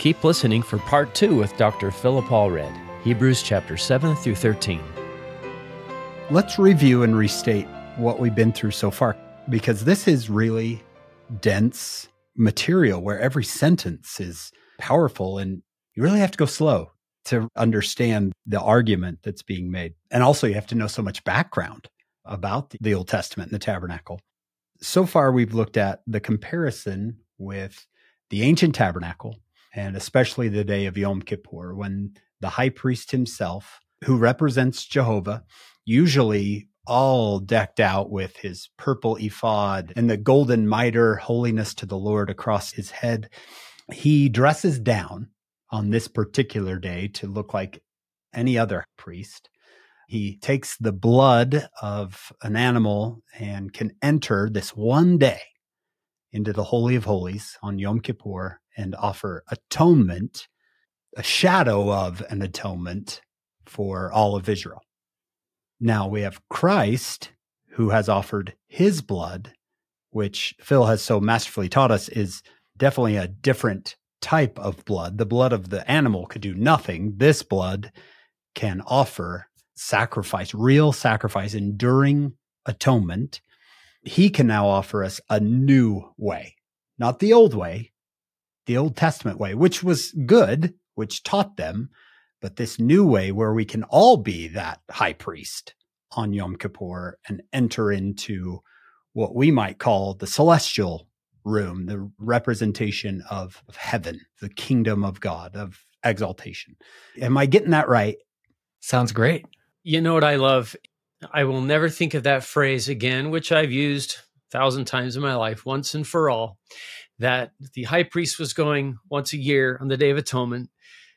Keep listening for part two with Dr. Philip Allred, Hebrews chapter 7 through 13. Let's review and restate what we've been through so far, because this is really dense material where every sentence is powerful and you really have to go slow to understand the argument that's being made. And also, you have to know so much background about the Old Testament and the tabernacle. So far, we've looked at the comparison with the ancient tabernacle and especially the day of Yom Kippur when the high priest himself, who represents Jehovah, usually all decked out with his purple ephod and the golden mitre, holiness to the Lord across his head, he dresses down on this particular day to look like any other priest. He takes the blood of an animal and can enter this one day into the Holy of Holies on Yom Kippur and offer atonement, a shadow of an atonement for all of Israel. Now we have Christ who has offered his blood, which Phil has so masterfully taught us is definitely a different type of blood. The blood of the animal could do nothing. This blood can offer sacrifice, real sacrifice, enduring atonement. He can now offer us a new way, not the old way, the Old Testament way, which was good, which taught them, but this new way where we can all be that high priest on Yom Kippur and enter into what we might call the celestial room, the representation of, of heaven, the kingdom of God, of exaltation. Am I getting that right? Sounds great. You know what I love? I will never think of that phrase again, which I've used a thousand times in my life, once and for all, that the high priest was going once a year on the Day of Atonement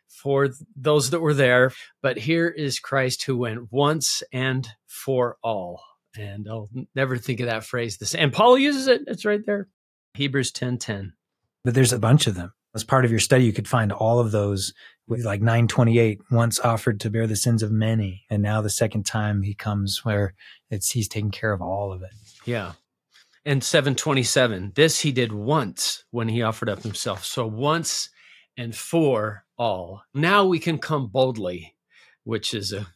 for those that were there. But here is Christ who went once and for all. And I'll never think of that phrase. This and Paul uses it. It's right there. Hebrews 10 10. But there's a bunch of them. As part of your study, you could find all of those with like 928 once offered to bear the sins of many. And now the second time he comes where it's he's taking care of all of it. Yeah. And 727. This he did once when he offered up himself. So once and for all. Now we can come boldly, which is a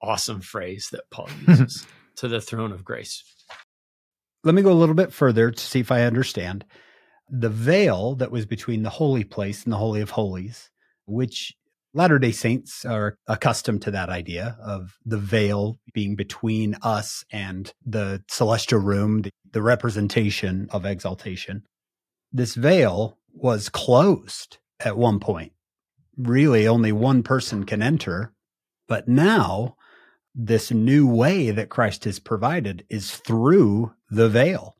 awesome phrase that Paul uses to the throne of grace. Let me go a little bit further to see if I understand. The veil that was between the holy place and the Holy of Holies, which Latter day Saints are accustomed to that idea of the veil being between us and the celestial room, the, the representation of exaltation. This veil was closed at one point. Really, only one person can enter. But now this new way that Christ has provided is through the veil.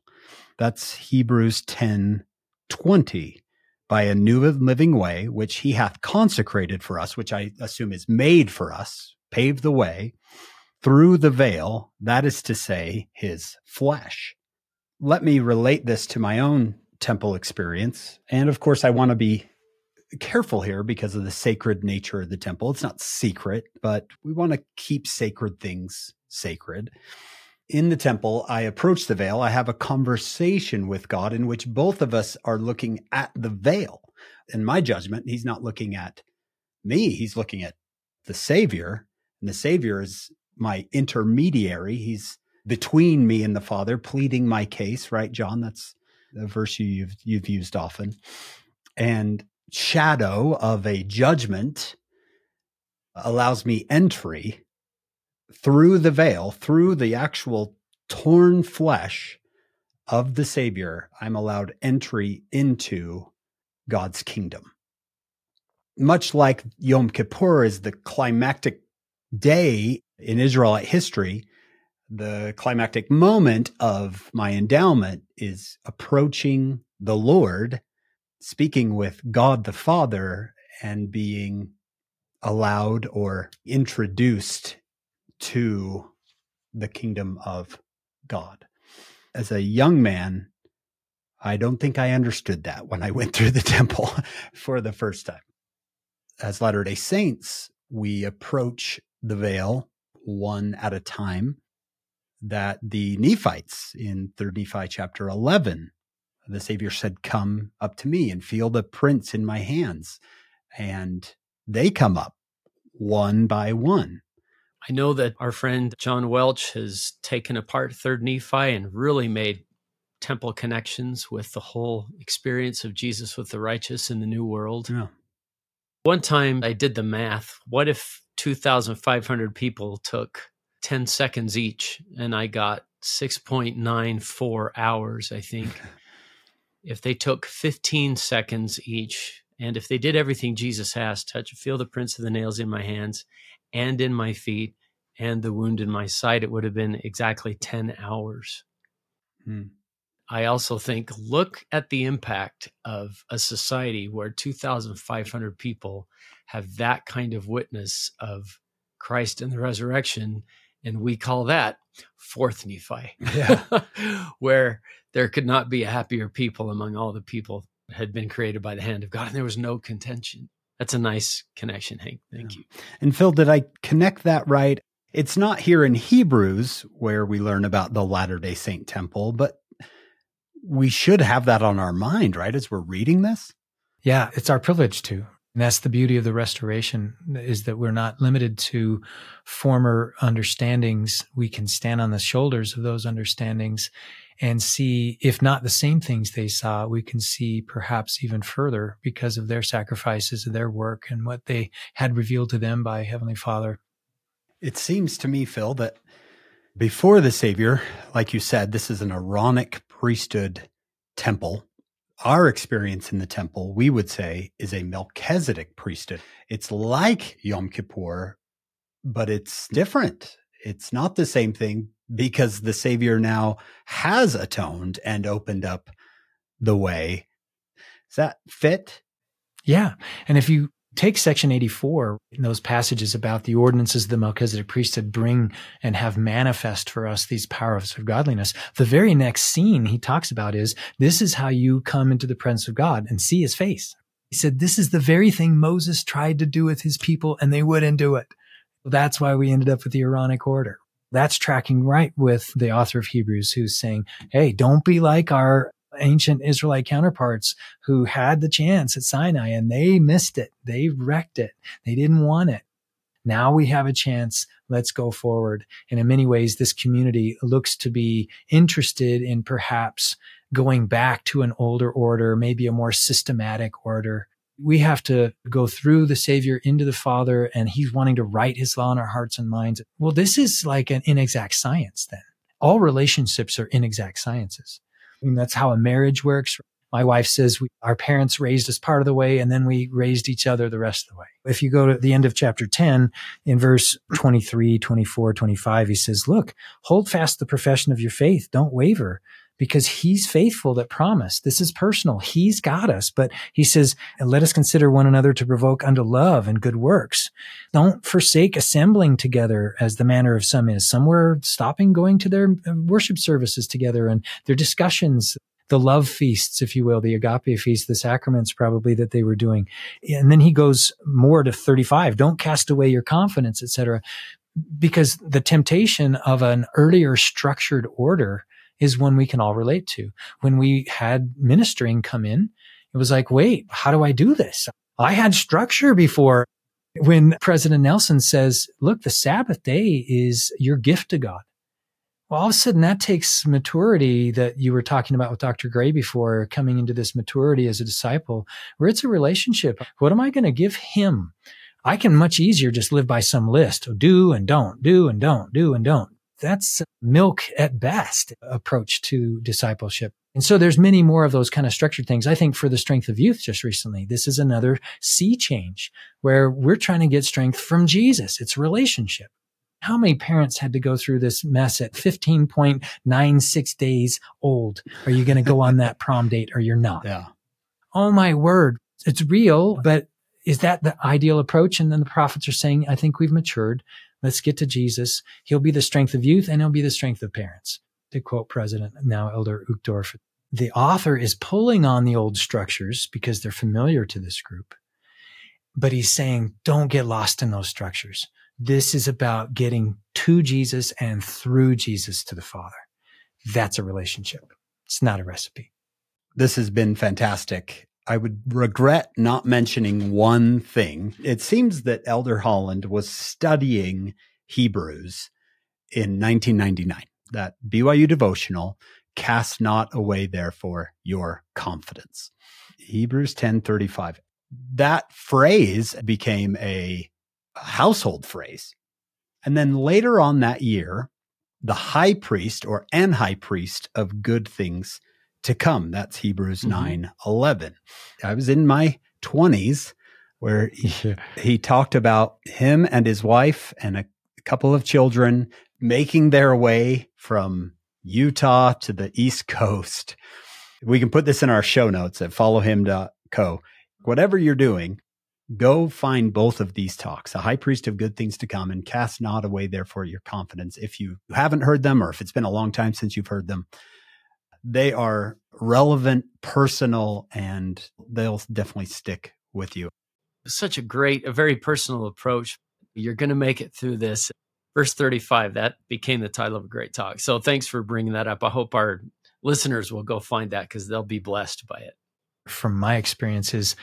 That's Hebrews 10 20. By a new and living way, which he hath consecrated for us, which I assume is made for us, paved the way through the veil, that is to say, his flesh. Let me relate this to my own temple experience. And of course, I want to be careful here because of the sacred nature of the temple. It's not secret, but we want to keep sacred things sacred. In the temple, I approach the veil. I have a conversation with God in which both of us are looking at the veil. In my judgment, he's not looking at me, he's looking at the Savior. And the Savior is my intermediary. He's between me and the Father, pleading my case, right, John? That's the verse you've, you've used often. And shadow of a judgment allows me entry through the veil, through the actual torn flesh of the Savior. I'm allowed entry into God's kingdom. Much like Yom Kippur is the climactic day in Israelite history, the climactic moment of my endowment is approaching the Lord speaking with God the Father and being allowed or introduced to the kingdom of God. As a young man, I don't think I understood that when I went through the temple for the first time. As Latter day Saints, we approach the veil one at a time that the Nephites in 3rd Nephi chapter 11 the Savior said, Come up to me and feel the prints in my hands. and they come up one by one. I know that our friend John Welch has taken apart Third Nephi and really made temple connections with the whole experience of Jesus with the righteous in the New World. Yeah. One time I did the math. What if 2,500 people took 10 seconds each and I got 6.94 hours, I think. if they took 15 seconds each, and if they did everything Jesus asked, touch, feel the prints of the nails in my hands and in my feet and the wound in my side, it would have been exactly 10 hours. Hmm. I also think look at the impact of a society where 2,500 people have that kind of witness of Christ and the resurrection. And we call that fourth Nephi, yeah. where there could not be a happier people among all the people that had been created by the hand of God. And there was no contention. That's a nice connection, Hank. Thank yeah. you. And Phil, did I connect that right? It's not here in Hebrews where we learn about the Latter day Saint temple, but we should have that on our mind, right? As we're reading this. Yeah, it's our privilege to. And that's the beauty of the restoration is that we're not limited to former understandings. We can stand on the shoulders of those understandings and see, if not the same things they saw, we can see perhaps even further because of their sacrifices of their work and what they had revealed to them by Heavenly Father. It seems to me, Phil, that before the Savior, like you said, this is an Aaronic priesthood temple our experience in the temple, we would say, is a Melchizedek priesthood. It's like Yom Kippur, but it's different. It's not the same thing because the Savior now has atoned and opened up the way. Does that fit? Yeah. And if you take section 84 in those passages about the ordinances of the Melchizedek priesthood bring and have manifest for us these powers of godliness. The very next scene he talks about is this is how you come into the presence of God and see his face. He said, this is the very thing Moses tried to do with his people and they wouldn't do it. That's why we ended up with the Aaronic order. That's tracking right with the author of Hebrews who's saying, Hey, don't be like our ancient Israelite counterparts who had the chance at Sinai and they missed it. They wrecked it. They didn't want it. Now we have a chance. Let's go forward. And in many ways, this community looks to be interested in perhaps going back to an older order, maybe a more systematic order. We have to go through the Savior into the Father, and He's wanting to write His law in our hearts and minds. Well, this is like an inexact science then. All relationships are inexact sciences. I mean, that's how a marriage works. My wife says we, our parents raised us part of the way and then we raised each other the rest of the way. If you go to the end of chapter 10 in verse 23, 24, 25, he says, look, hold fast the profession of your faith. Don't waver because he's faithful that promised. This is personal. He's got us. But he says, let us consider one another to provoke unto love and good works. Don't forsake assembling together as the manner of some is. Some were stopping going to their uh, worship services together and their discussions the love feasts, if you will, the agape feast, the sacraments probably that they were doing. And then he goes more to 35. Don't cast away your confidence, etc. Because the temptation of an earlier structured order is one we can all relate to. When we had ministering come in, it was like, wait, how do I do this? I had structure before. When President Nelson says, look, the Sabbath day is your gift to God. Well, all of a sudden that takes maturity that you were talking about with Dr. Gray before coming into this maturity as a disciple, where it's a relationship. What am I going to give him? I can much easier just live by some list do and don't, do and don't, do and don't that's milk at best approach to discipleship. And so there's many more of those kind of structured things. I think for the strength of youth just recently, this is another sea change where we're trying to get strength from Jesus. It's relationship. How many parents had to go through this mess at 15.96 days old? Are you going to go on that prom date or you're not? Yeah. Oh my word. It's real, but is that the ideal approach? And then the prophets are saying, I think we've matured. Let's get to Jesus. He'll be the strength of youth and he'll be the strength of parents. To quote President, now Elder Uchtdorf, the author is pulling on the old structures because they're familiar to this group. But he's saying, don't get lost in those structures. This is about getting to Jesus and through Jesus to the Father. That's a relationship. It's not a recipe. This has been fantastic. I would regret not mentioning one thing. It seems that Elder Holland was studying Hebrews in 1999, that BYU devotional, cast not away therefore your confidence. Hebrews 10:35. That phrase became a household phrase. And then later on that year, the high priest or an high priest of good things to come. That's Hebrews mm-hmm. 9 11. I was in my 20s where he, he talked about him and his wife and a couple of children making their way from Utah to the East Coast. We can put this in our show notes at followhim.co. Whatever you're doing, go find both of these talks, a high priest of good things to come and cast not away therefore your confidence. If you haven't heard them or if it's been a long time since you've heard them, they are relevant, personal, and they'll definitely stick with you. Such a great, a very personal approach. You're going to make it through this. Verse 35, that became the title of a great talk. So thanks for bringing that up. I hope our listeners will go find that because they'll be blessed by it from my experiences,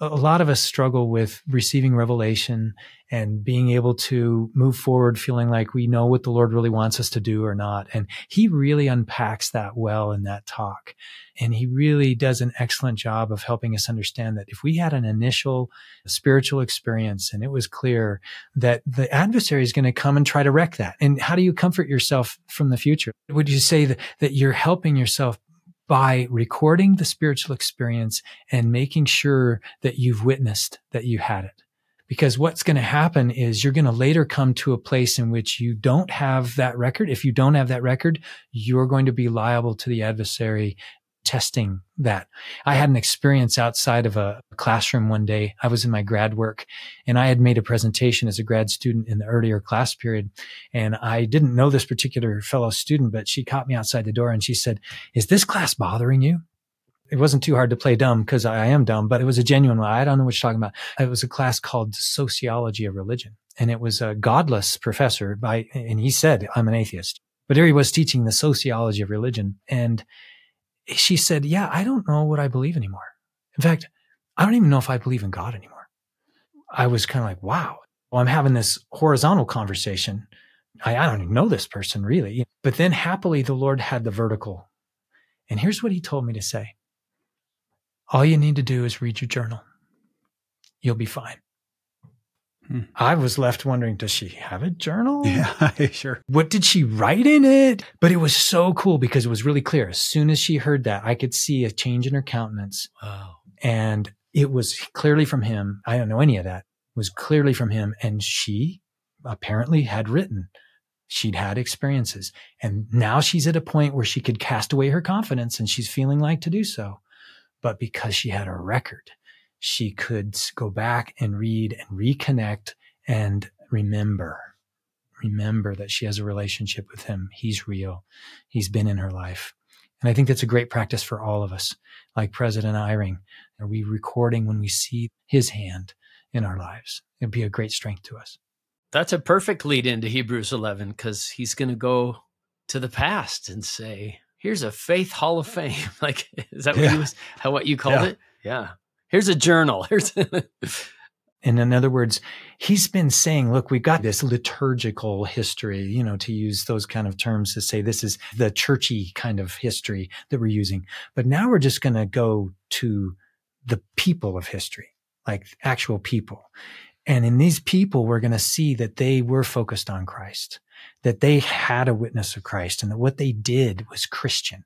a lot of us struggle with receiving revelation and being able to move forward feeling like we know what the Lord really wants us to do or not. And he really unpacks that well in that talk. And he really does an excellent job of helping us understand that if we had an initial spiritual experience and it was clear that the adversary is going to come and try to wreck that. And how do you comfort yourself from the future? Would you say that, that you're helping yourself by recording the spiritual experience and making sure that you've witnessed that you had it. Because what's going to happen is you're going to later come to a place in which you don't have that record. If you don't have that record, you're going to be liable to the adversary testing that. I had an experience outside of a classroom one day. I was in my grad work and I had made a presentation as a grad student in the earlier class period. And I didn't know this particular fellow student, but she caught me outside the door and she said, is this class bothering you? It wasn't too hard to play dumb because I am dumb, but it was a genuine one. I don't know what you're talking about. It was a class called Sociology of Religion. And it was a godless professor by, and he said, I'm an atheist. But here he was teaching the sociology of religion. And she said, Yeah, I don't know what I believe anymore. In fact, I don't even know if I believe in God anymore. I was kind of like, wow, well, I'm having this horizontal conversation. I, I don't even know this person really. But then happily, the Lord had the vertical. And here's what he told me to say All you need to do is read your journal. You'll be fine. Hmm. I was left wondering, does she have a journal? Yeah, sure. What did she write in it? But it was so cool because it was really clear. As soon as she heard that, I could see a change in her countenance. Wow. And it was clearly from him. I don't know any of that. It was clearly from him. And she apparently had written. She'd had experiences. And now she's at a point where she could cast away her confidence and she's feeling like to do so. But because she had a record, she could go back and read and reconnect and remember. Remember that she has a relationship with him. He's real. He's been in her life. And I think that's a great practice for all of us. Like President Eyring, are we recording when we see his hand in our lives? It'd be a great strength to us. That's a perfect lead into Hebrews 11 because he's going to go to the past and say, here's a faith hall of fame. like, is that what, yeah. you, how, what you called yeah. it? Yeah here's a journal. Here's. And in other words, he's been saying, look, we've got this liturgical history, you know, to use those kind of terms to say this is the churchy kind of history that we're using. But now we're just going to go to the people of history, like actual people. And in these people, we're going to see that they were focused on Christ, that they had a witness of Christ and that what they did was Christian,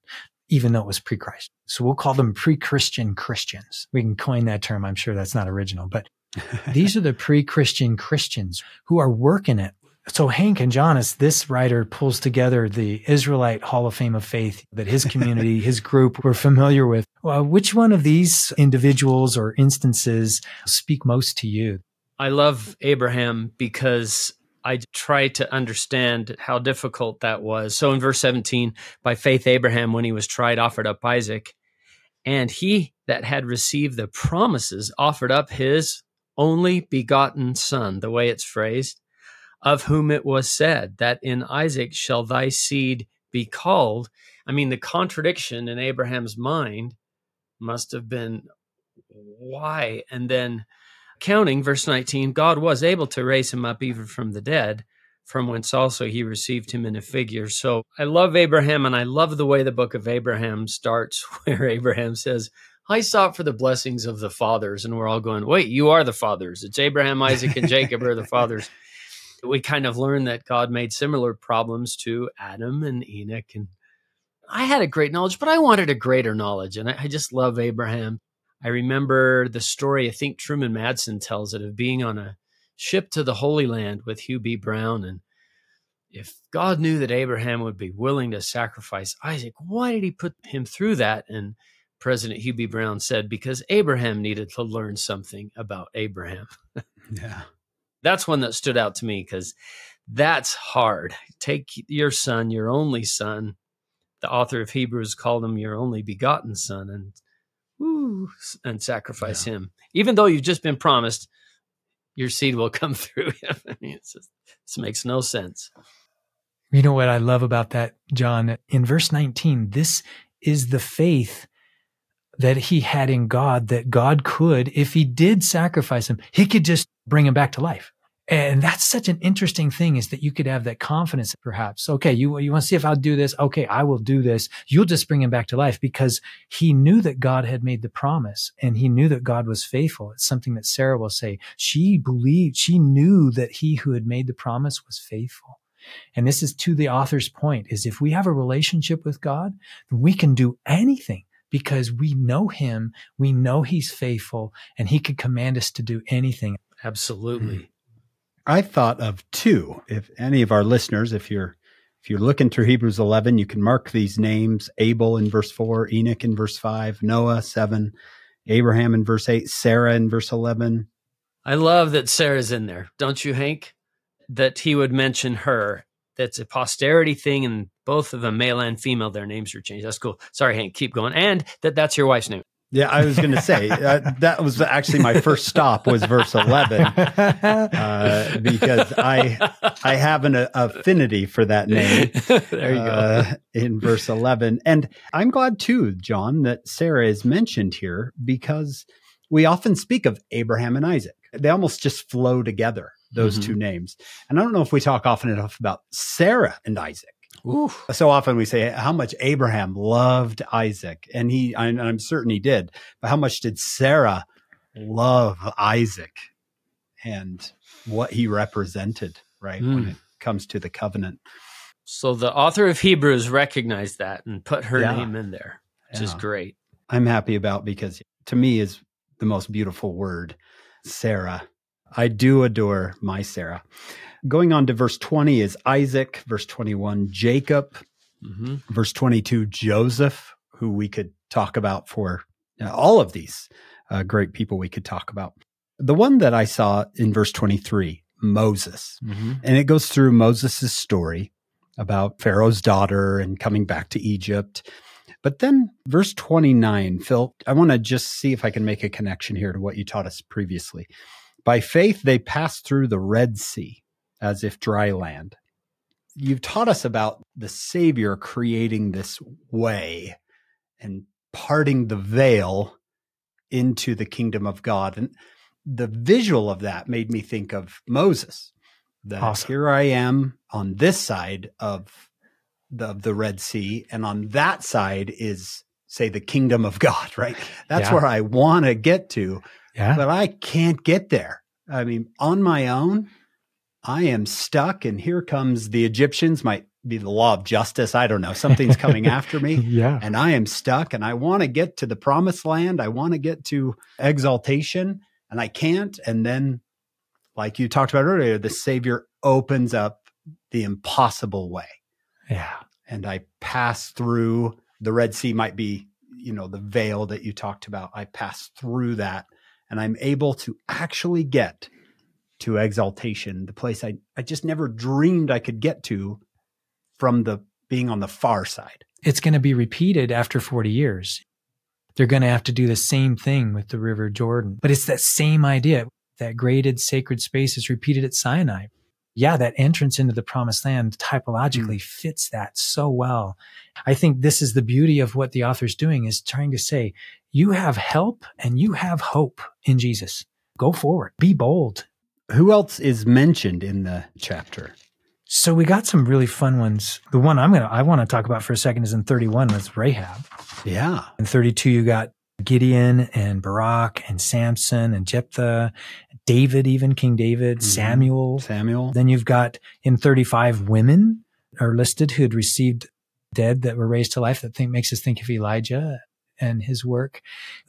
even though it was pre-Christ. So we'll call them pre-Christian Christians. We can coin that term. I'm sure that's not original, but these are the pre-Christian Christians who are working it. So Hank and Jonas, this writer pulls together the Israelite Hall of Fame of Faith that his community, his group were familiar with. Well, which one of these individuals or instances speak most to you? I love Abraham because I try to understand how difficult that was. So in verse 17, by faith, Abraham, when he was tried, offered up Isaac. And he that had received the promises offered up his only begotten son, the way it's phrased, of whom it was said, that in Isaac shall thy seed be called. I mean, the contradiction in Abraham's mind must have been why? And then counting, verse 19, God was able to raise him up even from the dead, from whence also he received him in a figure. So I love Abraham, and I love the way the book of Abraham starts, where Abraham says, I sought for the blessings of the fathers. And we're all going, wait, you are the fathers. It's Abraham, Isaac, and Jacob are the fathers. We kind of learn that God made similar problems to Adam and Enoch. And I had a great knowledge, but I wanted a greater knowledge. And I, I just love Abraham. I remember the story, I think Truman Madsen tells it, of being on a ship to the Holy Land with Hugh B. Brown. And if God knew that Abraham would be willing to sacrifice Isaac, why did he put him through that? And President Hugh B. Brown said, because Abraham needed to learn something about Abraham. yeah. That's one that stood out to me because that's hard. Take your son, your only son. The author of Hebrews called him your only begotten son and and sacrifice yeah. him. Even though you've just been promised your seed will come through him. I mean, just, this makes no sense. You know what I love about that, John? In verse 19, this is the faith that he had in God that God could, if he did sacrifice him, he could just bring him back to life. And that's such an interesting thing is that you could have that confidence, perhaps. Okay, you, you want to see if I'll do this? Okay, I will do this. You'll just bring him back to life because he knew that God had made the promise and he knew that God was faithful. It's something that Sarah will say. She believed, she knew that he who had made the promise was faithful. And this is to the author's point is if we have a relationship with God, then we can do anything because we know him. We know he's faithful and he could command us to do anything. Absolutely. Mm. I thought of two. If any of our listeners, if you're if you're looking through Hebrews 11, you can mark these names: Abel in verse four, Enoch in verse five, Noah seven, Abraham in verse eight, Sarah in verse 11. I love that Sarah's in there, don't you, Hank? That he would mention her. That's a posterity thing, and both of them, male and female, their names are changed. That's cool. Sorry, Hank, keep going. And that that's your wife's name. Yeah, I was going to say uh, that was actually my first stop was verse eleven uh, because I I have an uh, affinity for that name. there you go uh, in verse eleven, and I'm glad too, John, that Sarah is mentioned here because we often speak of Abraham and Isaac. They almost just flow together those mm-hmm. two names, and I don't know if we talk often enough about Sarah and Isaac. Oof. So often we say how much Abraham loved Isaac, and he, I'm certain he did, but how much did Sarah love Isaac and what he represented, right? Mm. When hmm. it comes to the covenant. So the author of Hebrews recognized that and put her yeah. name in there, which yeah. is great. I'm happy about because to me is the most beautiful word, Sarah. I do adore my Sarah. Going on to verse 20 is Isaac, verse 21, Jacob, mm-hmm. verse 22, Joseph, who we could talk about for know, all of these uh, great people we could talk about. The one that I saw in verse 23, Moses, mm-hmm. and it goes through Moses' story about Pharaoh's daughter and coming back to Egypt. But then verse 29, Phil, I want to just see if I can make a connection here to what you taught us previously. By faith, they passed through the Red Sea as if dry land. You've taught us about the Savior creating this way and parting the veil into the kingdom of God. And the visual of that made me think of Moses. That awesome. here I am on this side of the, of the Red Sea, and on that side is, say, the kingdom of God, right? That's yeah. where I want to get to, yeah. but I can't get there. I mean, on my own, I am stuck, and here comes the Egyptians, might be the law of justice. I don't know. Something's coming after me. yeah. And I am stuck, and I want to get to the promised land. I want to get to exaltation, and I can't. And then, like you talked about earlier, the Savior opens up the impossible way. Yeah. And I pass through the Red Sea, might be, you know, the veil that you talked about. I pass through that, and I'm able to actually get to exaltation, the place I, I just never dreamed I could get to from the being on the far side. It's going to be repeated after 40 years. They're going to have to do the same thing with the River Jordan. But it's that same idea. That graded sacred space is repeated at Sinai. yeah, that entrance into the promised land typologically mm. fits that so well. I think this is the beauty of what the author's doing is trying to say, you have help and you have hope in Jesus. Go forward, be bold. Who else is mentioned in the chapter? So we got some really fun ones. The one I'm gonna I want to talk about for a second is in 31 was Rahab. Yeah. In 32 you got Gideon and Barak and Samson and Jephthah, David, even King David, mm-hmm. Samuel. Samuel. Then you've got in 35 women are listed who had received dead that were raised to life. That thing makes us think of Elijah and his work.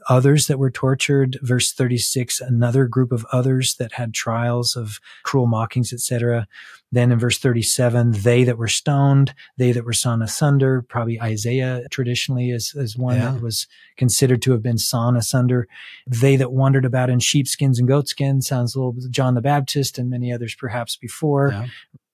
Others that were tortured, verse 36, another group of others that had trials of cruel mockings, etc. Then in verse 37, they that were stoned, they that were sawn asunder, probably Isaiah traditionally is, is one yeah. that was considered to have been sawn asunder. They that wandered about in sheepskins and goatskins sounds a little bit John the Baptist and many others perhaps before. Yeah.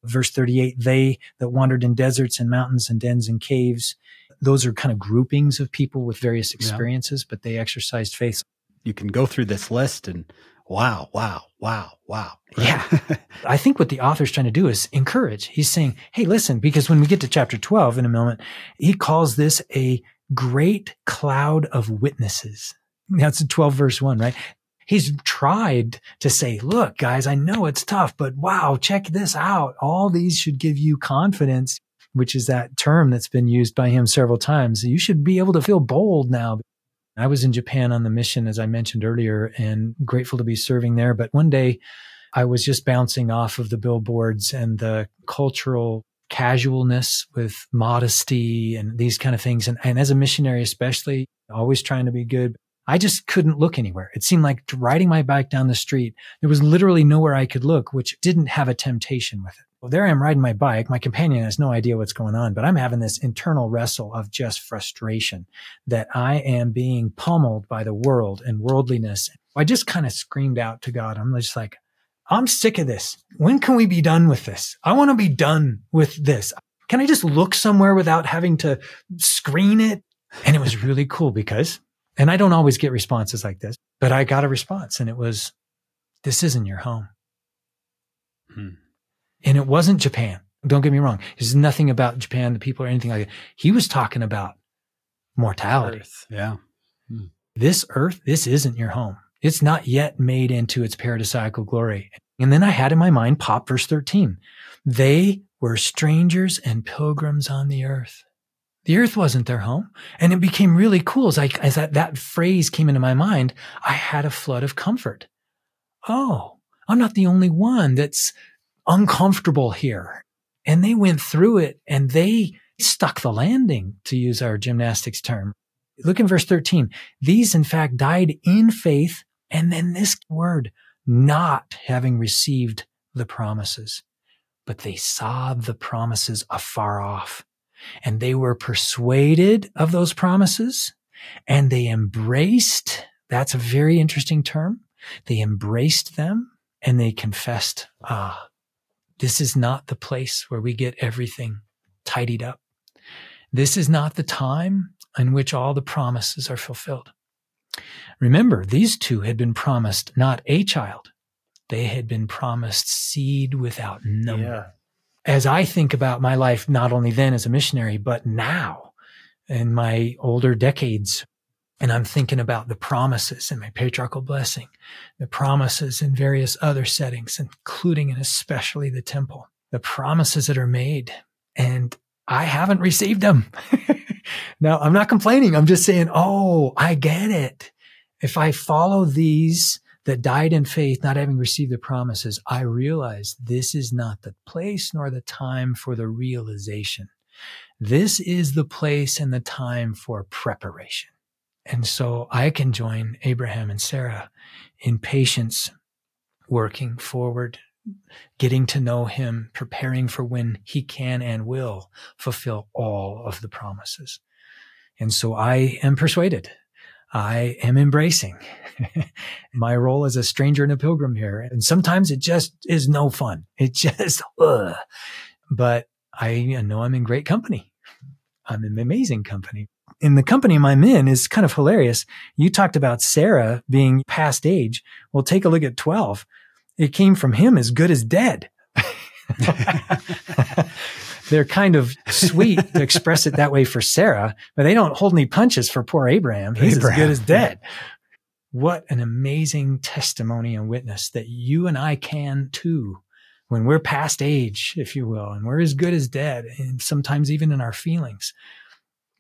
Verse 38, they that wandered in deserts and mountains and dens and caves those are kind of groupings of people with various experiences, yeah. but they exercised faith. You can go through this list and wow, wow, wow, wow. Right? Yeah. I think what the author's trying to do is encourage. He's saying, Hey, listen, because when we get to chapter 12 in a moment, he calls this a great cloud of witnesses. That's 12 verse one, right? He's tried to say, look, guys, I know it's tough, but wow, check this out. All these should give you confidence which is that term that's been used by him several times. You should be able to feel bold now. I was in Japan on the mission, as I mentioned earlier, and grateful to be serving there. But one day I was just bouncing off of the billboards and the cultural casualness with modesty and these kind of things. And, and as a missionary, especially, always trying to be good. I just couldn't look anywhere. It seemed like riding my bike down the street, there was literally nowhere I could look, which didn't have a temptation with it well, there I am riding my bike. My companion has no idea what's going on, but I'm having this internal wrestle of just frustration that I am being pummeled by the world and worldliness. I just kind of screamed out to God. I'm just like, I'm sick of this. When can we be done with this? I want to be done with this. Can I just look somewhere without having to screen it? And it was really cool because, and I don't always get responses like this, but I got a response and it was, this isn't your home. Hmm. And it wasn't Japan. Don't get me wrong. There's nothing about Japan, the people or anything like that. He was talking about mortality. Earth. Yeah. Hmm. This earth, this isn't your home. It's not yet made into its paradisiacal glory. And then I had in my mind pop verse 13. They were strangers and pilgrims on the earth. The earth wasn't their home. And it became really cool as I, as that, that phrase came into my mind, I had a flood of comfort. Oh, I'm not the only one that's uncomfortable here. And they went through it and they stuck the landing, to use our gymnastics term. Look in verse 13. These, in fact, died in faith. And then this word, not having received the promises, but they saw the promises afar off and they were persuaded of those promises and they embraced. That's a very interesting term. They embraced them and they confessed, ah, this is not the place where we get everything tidied up. This is not the time in which all the promises are fulfilled. Remember, these two had been promised not a child. They had been promised seed without number. Yeah. As I think about my life, not only then as a missionary, but now in my older decades, and I'm thinking about the promises in my patriarchal blessing, the promises in various other settings, including and especially the temple, the promises that are made. And I haven't received them. now, I'm not complaining. I'm just saying, oh, I get it. If I follow these that died in faith, not having received the promises, I realize this is not the place nor the time for the realization. This is the place and the time for preparation. And so I can join Abraham and Sarah in patience, working forward, getting to know him, preparing for when he can and will fulfill all of the promises. And so I am persuaded. I am embracing my role as a stranger and a pilgrim here. And sometimes it just is no fun. It just, ugh. but I know I'm in great company. I'm in amazing company in the company I'm in is kind of hilarious. You talked about Sarah being past age. Well, take a look at 12. It came from him as good as dead. They're kind of sweet to express it that way for Sarah, but they don't hold any punches for poor Abraham. He's Abraham. as good as dead. What an amazing testimony and witness that you and I can too when we're past age, if you will, and we're as good as dead, and sometimes even in our feelings,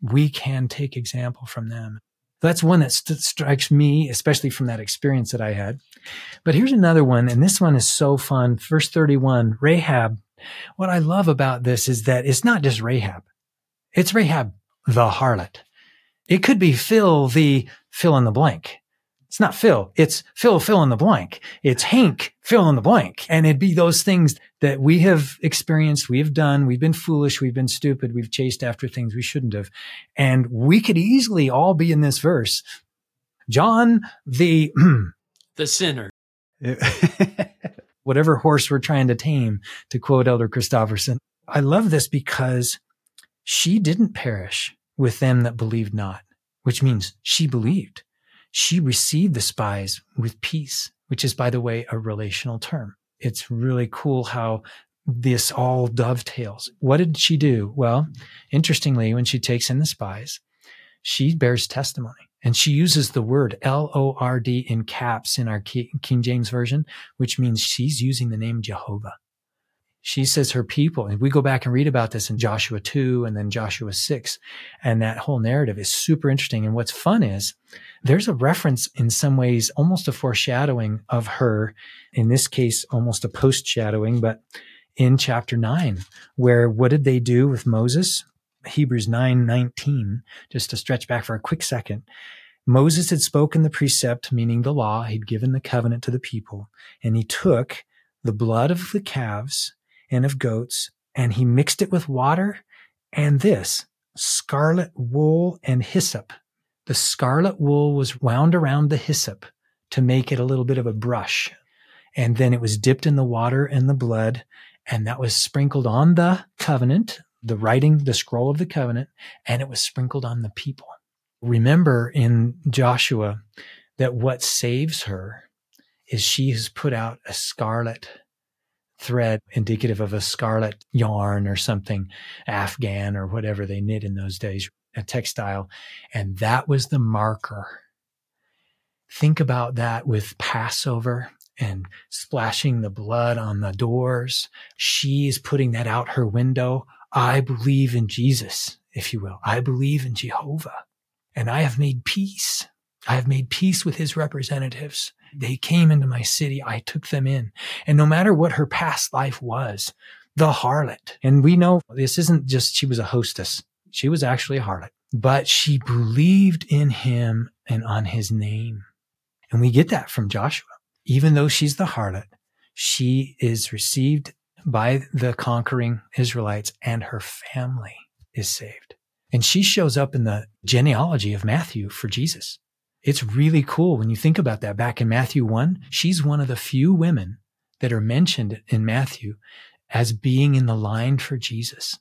we can take example from them. That's one that st- strikes me, especially from that experience that I had. But here's another one, and this one is so fun. Verse 31, Rahab. What I love about this is that it's not just Rahab. It's Rahab, the harlot. It could be Phil, the fill in the blank. It's not Phil. It's Phil, fill in the blank. It's Hank, fill in the blank. And it'd be those things that we have experienced, we have done, we've been foolish, we've been stupid, we've chased after things we shouldn't have. And we could easily all be in this verse. John, the, the sinner. Whatever horse we're trying to tame, to quote Elder Christofferson. I love this because she didn't perish with them that believed not, which means she believed she received the spies with peace, which is, by the way, a relational term. It's really cool how this all dovetails. What did she do? Well, interestingly, when she takes in the spies, she bears testimony and she uses the word L O R D in caps in our King James Version, which means she's using the name Jehovah. She says her people, and we go back and read about this in Joshua 2 and then Joshua 6. And that whole narrative is super interesting. And what's fun is there's a reference in some ways, almost a foreshadowing of her, in this case, almost a post shadowing, but in chapter 9, where what did they do with Moses? Hebrews 9 19, just to stretch back for a quick second. Moses had spoken the precept, meaning the law. He'd given the covenant to the people, and he took the blood of the calves and of goats, and he mixed it with water and this scarlet wool and hyssop. The scarlet wool was wound around the hyssop to make it a little bit of a brush. And then it was dipped in the water and the blood, and that was sprinkled on the covenant, the writing, the scroll of the covenant, and it was sprinkled on the people. Remember in Joshua that what saves her is she has put out a scarlet thread indicative of a scarlet yarn or something, Afghan or whatever they knit in those days, a textile. And that was the marker. Think about that with Passover and splashing the blood on the doors. She is putting that out her window. I believe in Jesus, if you will. I believe in Jehovah and I have made peace. I have made peace with his representatives. They came into my city. I took them in. And no matter what her past life was, the harlot, and we know this isn't just she was a hostess. She was actually a harlot, but she believed in him and on his name. And we get that from Joshua. Even though she's the harlot, she is received by the conquering Israelites and her family is saved. And she shows up in the genealogy of Matthew for Jesus. It's really cool when you think about that. Back in Matthew 1, she's one of the few women that are mentioned in Matthew as being in the line for Jesus.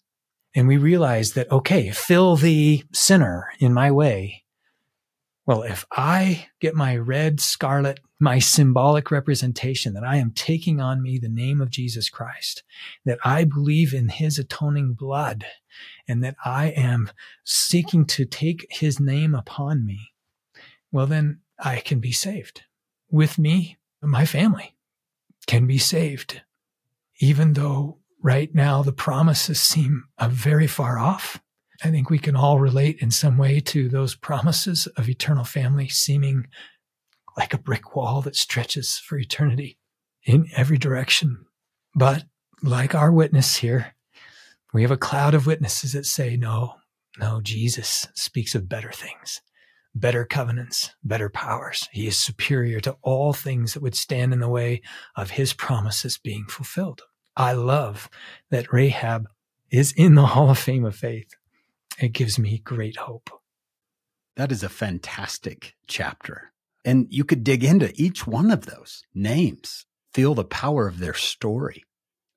And we realize that, okay, fill the sinner in my way. Well, if I get my red scarlet, my symbolic representation that I am taking on me the name of Jesus Christ, that I believe in his atoning blood, and that I am seeking to take his name upon me, well, then I can be saved. With me, my family can be saved. Even though right now the promises seem uh, very far off, I think we can all relate in some way to those promises of eternal family seeming like a brick wall that stretches for eternity in every direction. But like our witness here, we have a cloud of witnesses that say, no, no, Jesus speaks of better things better covenants, better powers. He is superior to all things that would stand in the way of his promises being fulfilled. I love that Rahab is in the Hall of Fame of Faith. It gives me great hope. That is a fantastic chapter. And you could dig into each one of those names, feel the power of their story.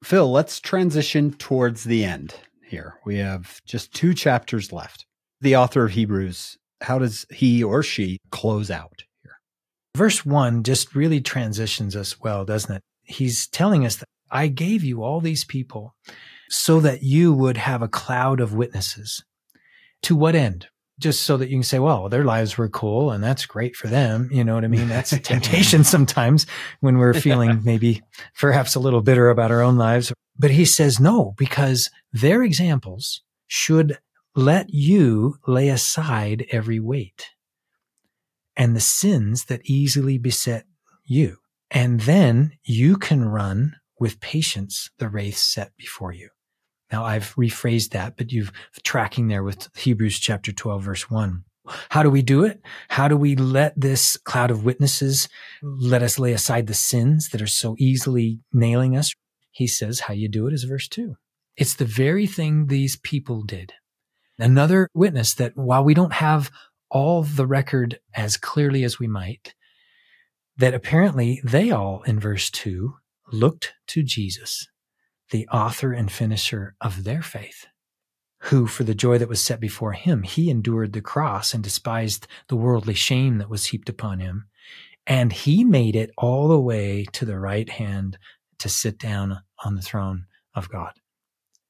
Phil, let's transition towards the end here. We have just two chapters left. The author of Hebrews how does he or she close out here? Verse one just really transitions us well, doesn't it? He's telling us that I gave you all these people so that you would have a cloud of witnesses. To what end? Just so that you can say, well, their lives were cool and that's great for them. You know what I mean? That's a temptation sometimes when we're feeling maybe perhaps a little bitter about our own lives. But he says no, because their examples should let you lay aside every weight and the sins that easily beset you. And then you can run with patience the race set before you. Now I've rephrased that, but you've tracking there with Hebrews chapter 12, verse 1. How do we do it? How do we let this cloud of witnesses let us lay aside the sins that are so easily nailing us? He says, how you do it is verse 2. It's the very thing these people did. Another witness that while we don't have all the record as clearly as we might, that apparently they all in verse 2 looked to Jesus the author and finisher of their faith, who, for the joy that was set before him, he endured the cross and despised the worldly shame that was heaped upon him. And he made it all the way to the right hand to sit down on the throne of God.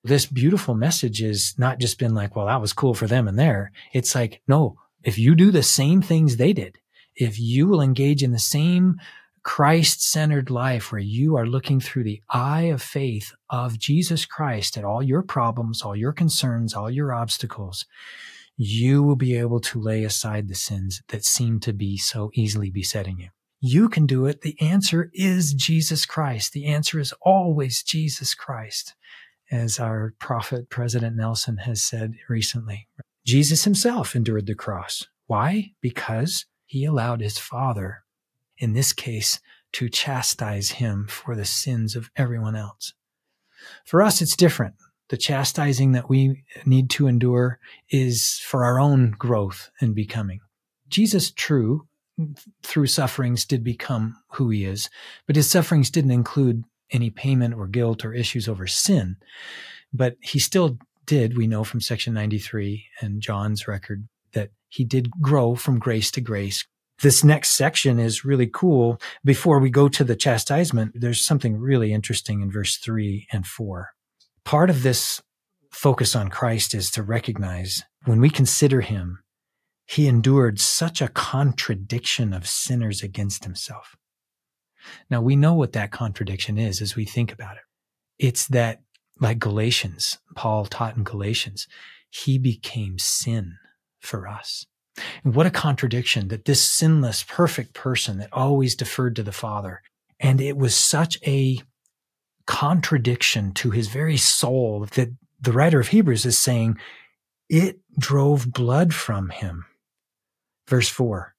This beautiful message is not just been like, well, that was cool for them and there. It's like, no, if you do the same things they did, if you will engage in the same Christ centered life where you are looking through the eye of faith of Jesus Christ at all your problems, all your concerns, all your obstacles, you will be able to lay aside the sins that seem to be so easily besetting you. You can do it. The answer is Jesus Christ. The answer is always Jesus Christ, as our prophet, President Nelson, has said recently. Jesus himself endured the cross. Why? Because he allowed his Father in this case, to chastise him for the sins of everyone else. For us, it's different. The chastising that we need to endure is for our own growth and becoming. Jesus, true, through sufferings did become who he is, but his sufferings didn't include any payment or guilt or issues over sin. But he still did, we know from section 93 and John's record, that he did grow from grace to grace, this next section is really cool. Before we go to the chastisement, there's something really interesting in verse three and four. Part of this focus on Christ is to recognize when we consider him, he endured such a contradiction of sinners against himself. Now we know what that contradiction is as we think about it. It's that, like Galatians, Paul taught in Galatians, he became sin for us. And what a contradiction that this sinless, perfect person that always deferred to the Father. And it was such a contradiction to his very soul that the writer of Hebrews is saying it drove blood from him. Verse four,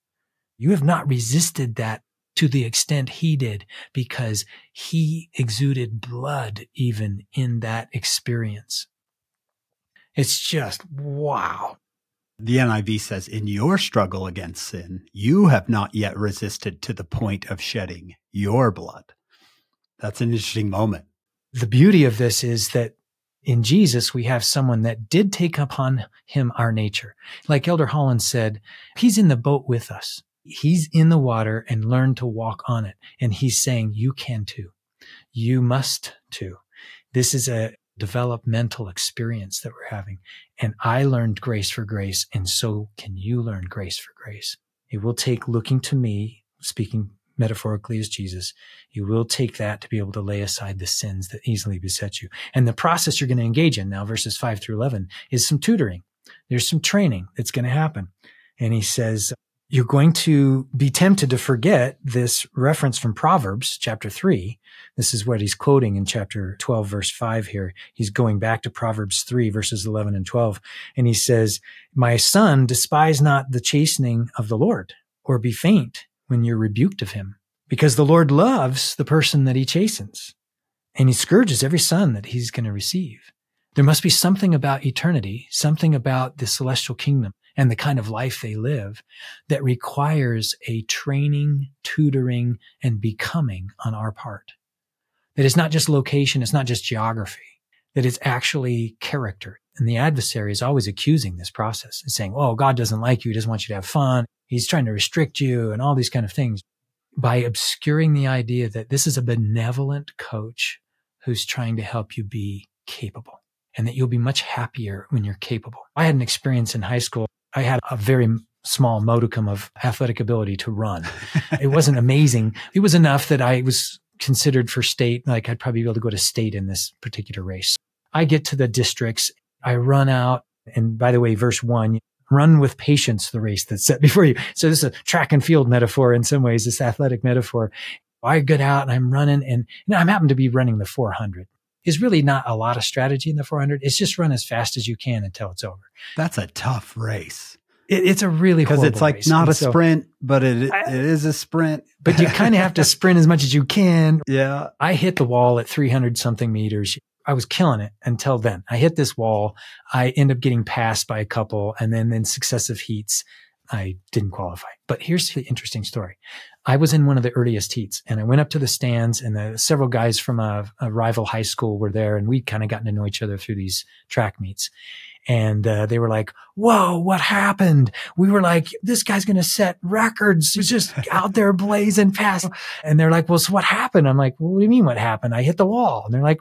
you have not resisted that to the extent he did because he exuded blood even in that experience. It's just wow. The NIV says, in your struggle against sin, you have not yet resisted to the point of shedding your blood. That's an interesting moment. The beauty of this is that in Jesus, we have someone that did take upon him our nature. Like Elder Holland said, he's in the boat with us. He's in the water and learned to walk on it. And he's saying, you can too. You must too. This is a, developmental experience that we're having. And I learned grace for grace, and so can you learn grace for grace. It will take looking to me, speaking metaphorically as Jesus, you will take that to be able to lay aside the sins that easily beset you. And the process you're going to engage in now, verses 5 through 11, is some tutoring. There's some training that's going to happen. And he says, you're going to be tempted to forget this reference from Proverbs chapter 3. This is what he's quoting in chapter 12, verse 5 here. He's going back to Proverbs 3, verses 11 and 12. And he says, My son, despise not the chastening of the Lord, or be faint when you're rebuked of him, because the Lord loves the person that he chastens, and he scourges every son that he's going to receive. There must be something about eternity, something about the celestial kingdom and the kind of life they live that requires a training, tutoring, and becoming on our part. That it's not just location, it's not just geography, that it's actually character. And the adversary is always accusing this process and saying, Oh, God doesn't like you. He doesn't want you to have fun. He's trying to restrict you and all these kind of things by obscuring the idea that this is a benevolent coach who's trying to help you be capable and that you'll be much happier when you're capable. I had an experience in high school. I had a very small modicum of athletic ability to run. it wasn't amazing. It was enough that I was considered for state. Like I'd probably be able to go to state in this particular race. I get to the districts. I run out. And by the way, verse one, run with patience the race that's set before you. So this is a track and field metaphor in some ways, this athletic metaphor. I get out and I'm running and, and I'm happen to be running the 400 is really not a lot of strategy in the 400. It's just run as fast as you can until it's over. That's a tough race. It, it's a really because it's like race. not and a so, sprint, but it I, it is a sprint. But you kind of have to sprint as much as you can. Yeah. I hit the wall at 300 something meters. I was killing it until then. I hit this wall. I end up getting passed by a couple and then in successive heats, I didn't qualify. But here's the interesting story. I was in one of the earliest heats and I went up to the stands and the, several guys from a, a rival high school were there and we'd kind of gotten to know each other through these track meets. And uh, they were like, whoa, what happened? We were like, this guy's going to set records. He's just out there blazing past. And they're like, well, so what happened? I'm like, well, what do you mean what happened? I hit the wall. And they're like,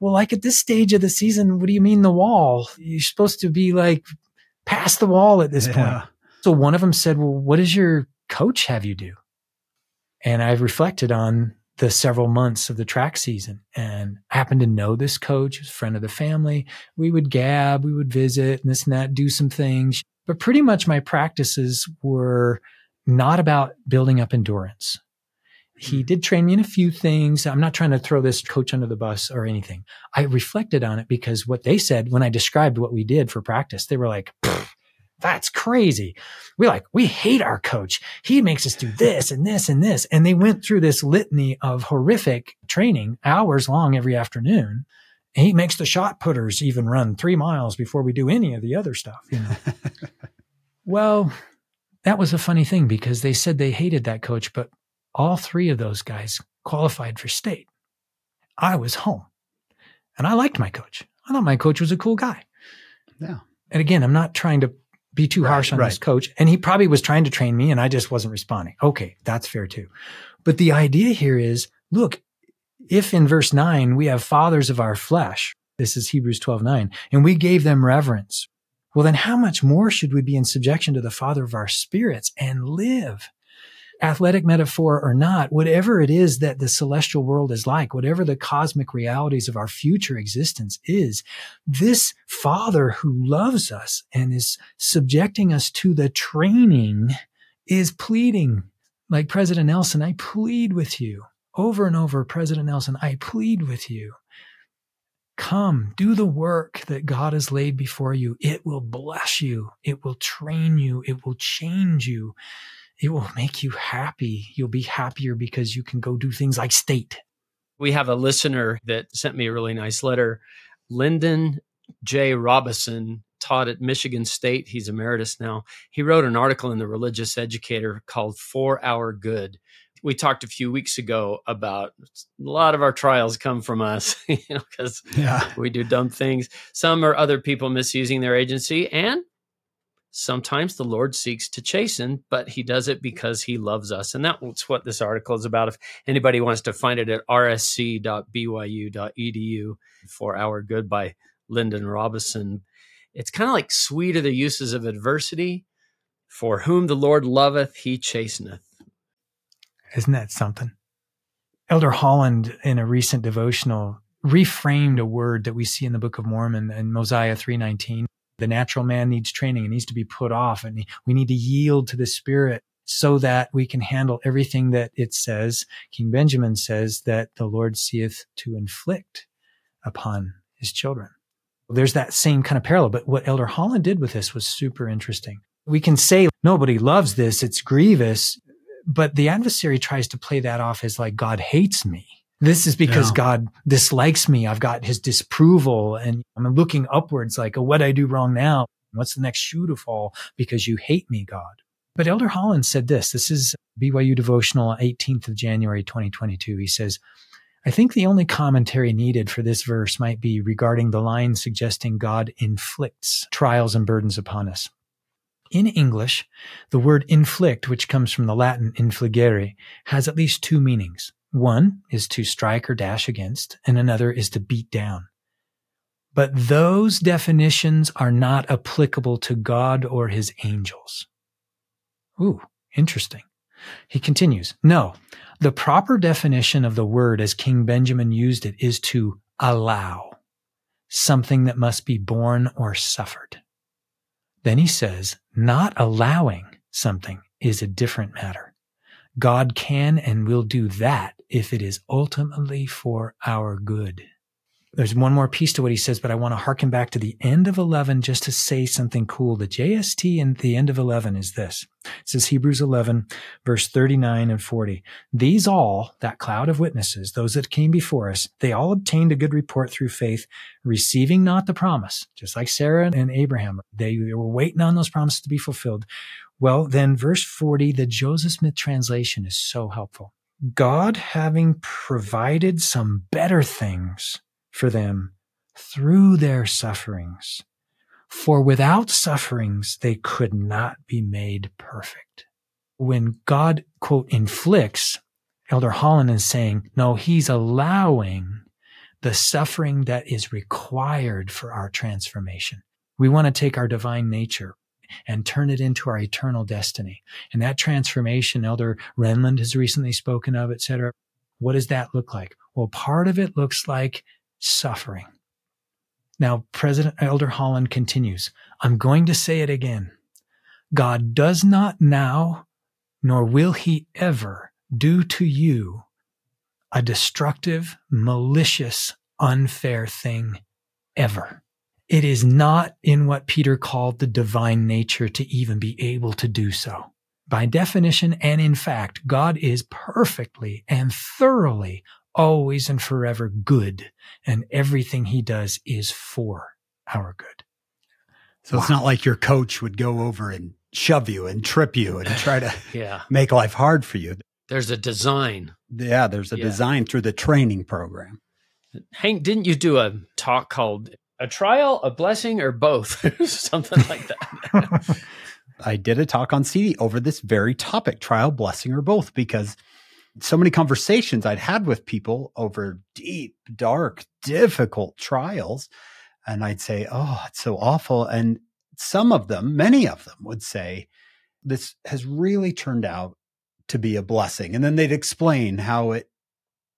well, like at this stage of the season, what do you mean the wall? You're supposed to be like past the wall at this yeah. point. So one of them said, well, what does your coach have you do? And I reflected on the several months of the track season and I happened to know this coach, was a friend of the family. We would gab, we would visit and this and that, do some things. But pretty much my practices were not about building up endurance. He hmm. did train me in a few things. I'm not trying to throw this coach under the bus or anything. I reflected on it because what they said when I described what we did for practice, they were like, that's crazy. We like, we hate our coach. He makes us do this and this and this. And they went through this litany of horrific training hours long every afternoon. And he makes the shot putters even run three miles before we do any of the other stuff, you know. well, that was a funny thing because they said they hated that coach, but all three of those guys qualified for state. I was home and I liked my coach. I thought my coach was a cool guy. Yeah. And again, I'm not trying to be too harsh on right. this coach. And he probably was trying to train me and I just wasn't responding. Okay. That's fair too. But the idea here is look, if in verse nine we have fathers of our flesh, this is Hebrews 12, nine, and we gave them reverence. Well, then how much more should we be in subjection to the father of our spirits and live? Athletic metaphor or not, whatever it is that the celestial world is like, whatever the cosmic realities of our future existence is, this Father who loves us and is subjecting us to the training is pleading, like President Nelson, I plead with you. Over and over, President Nelson, I plead with you. Come, do the work that God has laid before you. It will bless you. It will train you. It will change you it will make you happy. You'll be happier because you can go do things like state. We have a listener that sent me a really nice letter. Lindon J. Robison taught at Michigan State. He's emeritus now. He wrote an article in the Religious Educator called For Our Good. We talked a few weeks ago about a lot of our trials come from us, you know, because yeah. we do dumb things. Some are other people misusing their agency, and sometimes the Lord seeks to chasten, but he does it because he loves us. And that's what this article is about. If anybody wants to find it at rsc.byu.edu for our good by Lindon Robison. It's kind of like sweet are the uses of adversity. For whom the Lord loveth, he chasteneth. Isn't that something? Elder Holland, in a recent devotional, reframed a word that we see in the Book of Mormon in Mosiah 319 the natural man needs training. It needs to be put off and we need to yield to the spirit so that we can handle everything that it says. King Benjamin says that the Lord seeth to inflict upon his children. There's that same kind of parallel, but what Elder Holland did with this was super interesting. We can say nobody loves this. It's grievous, but the adversary tries to play that off as like God hates me. This is because yeah. God dislikes me. I've got his disapproval and I'm looking upwards like, oh, what I do wrong now? What's the next shoe to fall? Because you hate me, God. But Elder Holland said this. This is BYU devotional 18th of January 2022. He says, I think the only commentary needed for this verse might be regarding the line suggesting God inflicts trials and burdens upon us. In English, the word inflict, which comes from the Latin infligere, has at least two meanings. One is to strike or dash against, and another is to beat down. But those definitions are not applicable to God or his angels. Ooh, interesting. He continues, no, the proper definition of the word as King Benjamin used it is to allow something that must be borne or suffered. Then he says, not allowing something is a different matter. God can and will do that if it is ultimately for our good. There's one more piece to what he says, but I want to harken back to the end of 11 just to say something cool. The JST in the end of 11 is this. It says Hebrews 11, verse 39 and 40. These all, that cloud of witnesses, those that came before us, they all obtained a good report through faith, receiving not the promise, just like Sarah and Abraham. They were waiting on those promises to be fulfilled. Well, then verse 40, the Joseph Smith translation is so helpful. God having provided some better things for them through their sufferings. For without sufferings, they could not be made perfect. When God, quote, inflicts, Elder Holland is saying, no, he's allowing the suffering that is required for our transformation. We want to take our divine nature and turn it into our eternal destiny. And that transformation, Elder Renlund has recently spoken of, etc. What does that look like? Well, part of it looks like suffering. Now, President Elder Holland continues, I'm going to say it again. God does not now, nor will he ever do to you a destructive, malicious, unfair thing ever. It is not in what Peter called the divine nature to even be able to do so. By definition and in fact, God is perfectly and thoroughly always and forever good, and everything he does is for our good. So wow. it's not like your coach would go over and shove you and trip you and try to yeah. make life hard for you. There's a design. Yeah, there's a yeah. design through the training program. Hank, didn't you do a talk called A Trial, a Blessing, or Both? Something like that. I did a talk on CD over this very topic, trial, blessing, or both, because – so many conversations I'd had with people over deep, dark, difficult trials. And I'd say, Oh, it's so awful. And some of them, many of them would say, This has really turned out to be a blessing. And then they'd explain how it,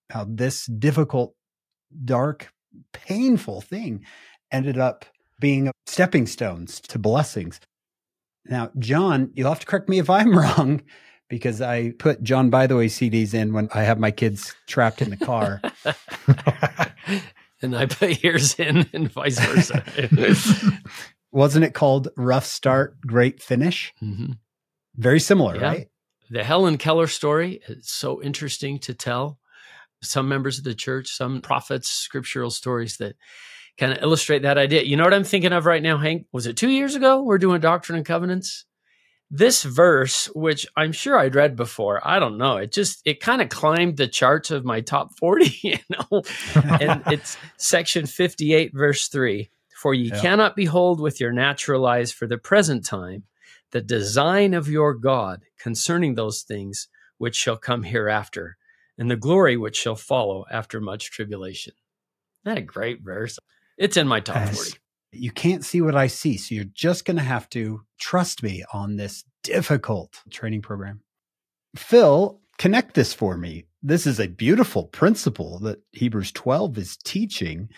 how this difficult, dark, painful thing ended up being stepping stones to blessings. Now, John, you'll have to correct me if I'm wrong because I put John Bytheway CDs in when I have my kids trapped in the car. and I put yours in and vice versa. Wasn't it called Rough Start, Great Finish? Mm-hmm. Very similar, yeah. right? The Helen Keller story is so interesting to tell. Some members of the church, some prophets, scriptural stories that kind of illustrate that idea. You know what I'm thinking of right now, Hank? Was it two years ago? We're doing Doctrine and Covenants this verse, which I'm sure I'd read before, I don't know. It just it kind of climbed the charts of my top 40, you know. and it's section 58 verse 3. For ye yeah. cannot behold with your natural eyes for the present time the design of your God concerning those things which shall come hereafter, and the glory which shall follow after much tribulation. Isn't that a great verse? It's in my top yes. 40 you can't see what I see. So you're just going to have to trust me on this difficult training program. Phil, connect this for me. This is a beautiful principle that Hebrews 12 is teaching.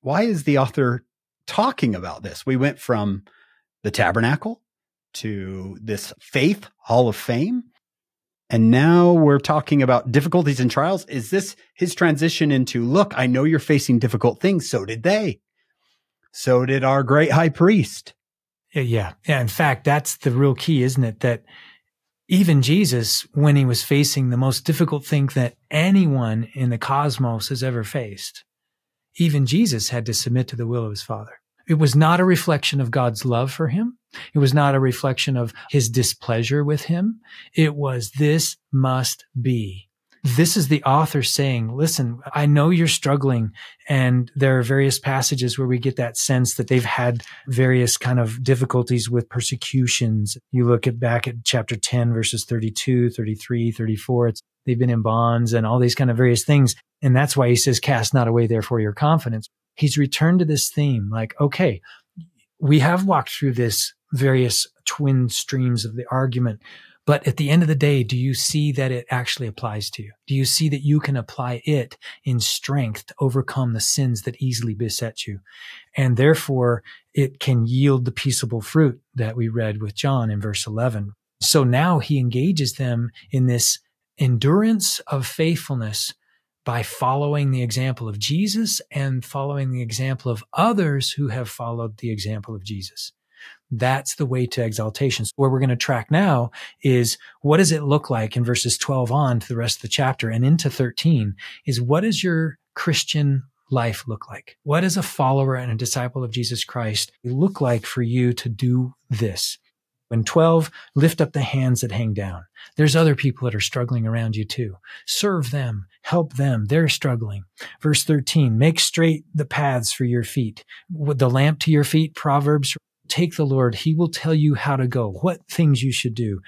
Why is the author talking about this? We went from the tabernacle to this faith hall of fame. And now we're talking about difficulties and trials. Is this his transition into, look, I know you're facing difficult things. So did they. So did our great high priest. Yeah. Yeah. In fact, that's the real key, isn't it? That even Jesus, when he was facing the most difficult thing that anyone in the cosmos has ever faced, even Jesus had to submit to the will of his Father. It was not a reflection of God's love for him. It was not a reflection of his displeasure with him. It was, this must be. this is the author saying, listen, I know you're struggling. And there are various passages where we get that sense that they've had various kind of difficulties with persecutions. You look at back at chapter 10, verses 32, 33, 34. It's, they've been in bonds and all these kind of various things. And that's why he says, cast not away therefore your confidence. He's returned to this theme like, okay, we have walked through this various twin streams of the argument but at the end of the day, do you see that it actually applies to you? Do you see that you can apply it in strength to overcome the sins that easily beset you? And therefore it can yield the peaceable fruit that we read with John in verse 11. So now he engages them in this endurance of faithfulness by following the example of Jesus and following the example of others who have followed the example of Jesus. That's the way to exaltation. So where we're going to track now is what does it look like in verses 12 on to the rest of the chapter and into 13 is what does your Christian life look like? What does a follower and a disciple of Jesus Christ look like for you to do this? When 12, lift up the hands that hang down. There's other people that are struggling around you too. Serve them, help them. They're struggling. Verse 13, make straight the paths for your feet. With the lamp to your feet, Proverbs take the Lord. He will tell you how to go, what things you should do.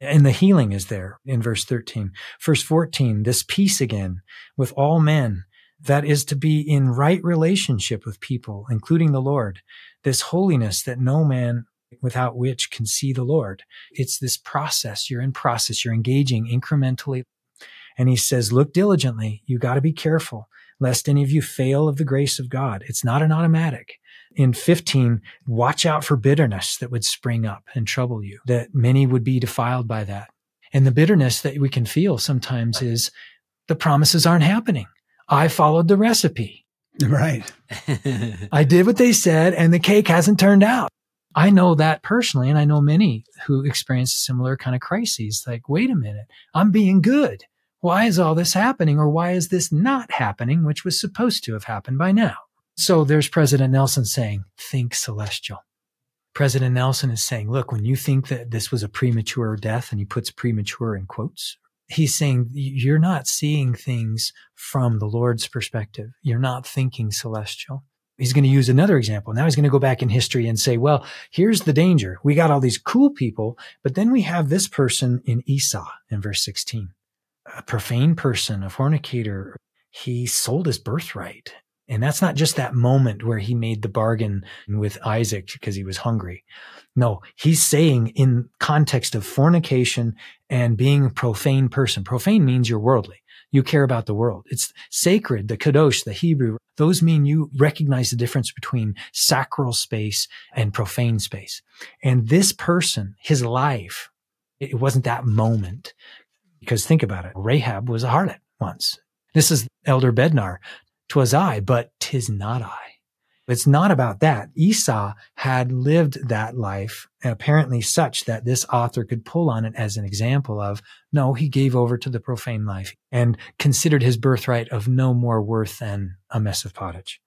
And the healing is there in verse 13. Verse 14, this peace again with all men that is to be in right relationship with people, including the Lord. This holiness that no man without which can see the Lord. It's this process. You're in process. You're engaging incrementally. And he says, look diligently. You got to be careful lest any of you fail of the grace of God. It's not an automatic in 15, watch out for bitterness that would spring up and trouble you, that many would be defiled by that. And the bitterness that we can feel sometimes is the promises aren't happening. I followed the recipe. Right. I did what they said and the cake hasn't turned out. I know that personally, and I know many who experience similar kind of crises. Like, wait a minute, I'm being good. Why is all this happening? Or why is this not happening, which was supposed to have happened by now? So there's President Nelson saying, think celestial. President Nelson is saying, look, when you think that this was a premature death, and he puts premature in quotes, he's saying you're not seeing things from the Lord's perspective. You're not thinking celestial. He's going to use another example. Now he's going to go back in history and say, well, here's the danger. We got all these cool people, but then we have this person in Esau in verse 16, a profane person, a fornicator. He sold his birthright and that's not just that moment where he made the bargain with Isaac because he was hungry. No, he's saying in context of fornication and being a profane person. Profane means you're worldly. You care about the world. It's sacred, the kadosh, the Hebrew. Those mean you recognize the difference between sacral space and profane space. And this person, his life, it wasn't that moment. Because think about it. Rahab was a harlot once. This is Elder Bednar 'twas I, but 'tis not I. It's not about that. Esau had lived that life apparently such that this author could pull on it as an example of no, he gave over to the profane life and considered his birthright of no more worth than a mess of pottage.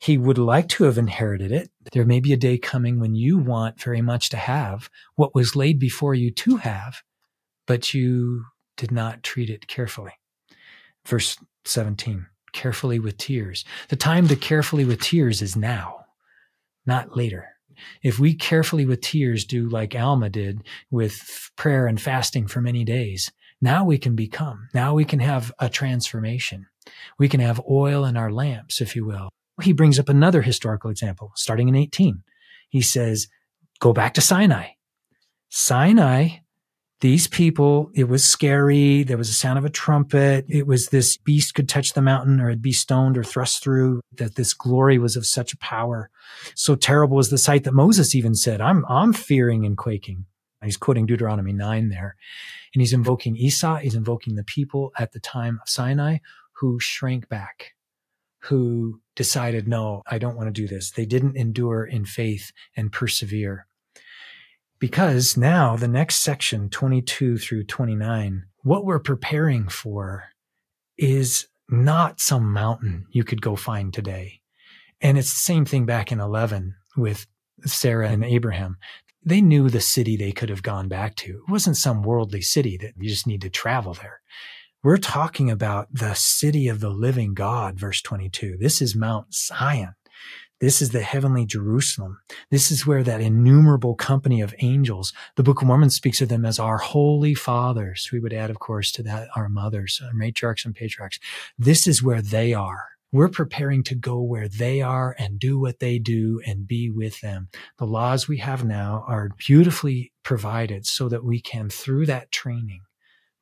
He would like to have inherited it. There may be a day coming when you want very much to have what was laid before you to have, but you did not treat it carefully. Verse 17 carefully with tears. The time to carefully with tears is now, not later. If we carefully with tears do like Alma did with prayer and fasting for many days, now we can become, now we can have a transformation. We can have oil in our lamps, if you will. He brings up another historical example starting in 18. He says, go back to Sinai. Sinai these people, it was scary. There was a sound of a trumpet. It was this beast could touch the mountain or it'd be stoned or thrust through that this glory was of such a power. So terrible was the sight that Moses even said, I'm, I'm fearing and quaking. He's quoting Deuteronomy 9 there. And he's invoking Esau. He's invoking the people at the time of Sinai who shrank back, who decided, no, I don't want to do this. They didn't endure in faith and persevere because now the next section, 22 through 29, what we're preparing for is not some mountain you could go find today. And it's the same thing back in 11 with Sarah and Abraham. They knew the city they could have gone back to. It wasn't some worldly city that you just need to travel there. We're talking about the city of the living God, verse 22. This is Mount Zion. This is the heavenly Jerusalem. This is where that innumerable company of angels, the Book of Mormon speaks of them as our holy fathers. We would add, of course, to that our mothers, our matriarchs and patriarchs. This is where they are. We're preparing to go where they are and do what they do and be with them. The laws we have now are beautifully provided so that we can, through that training,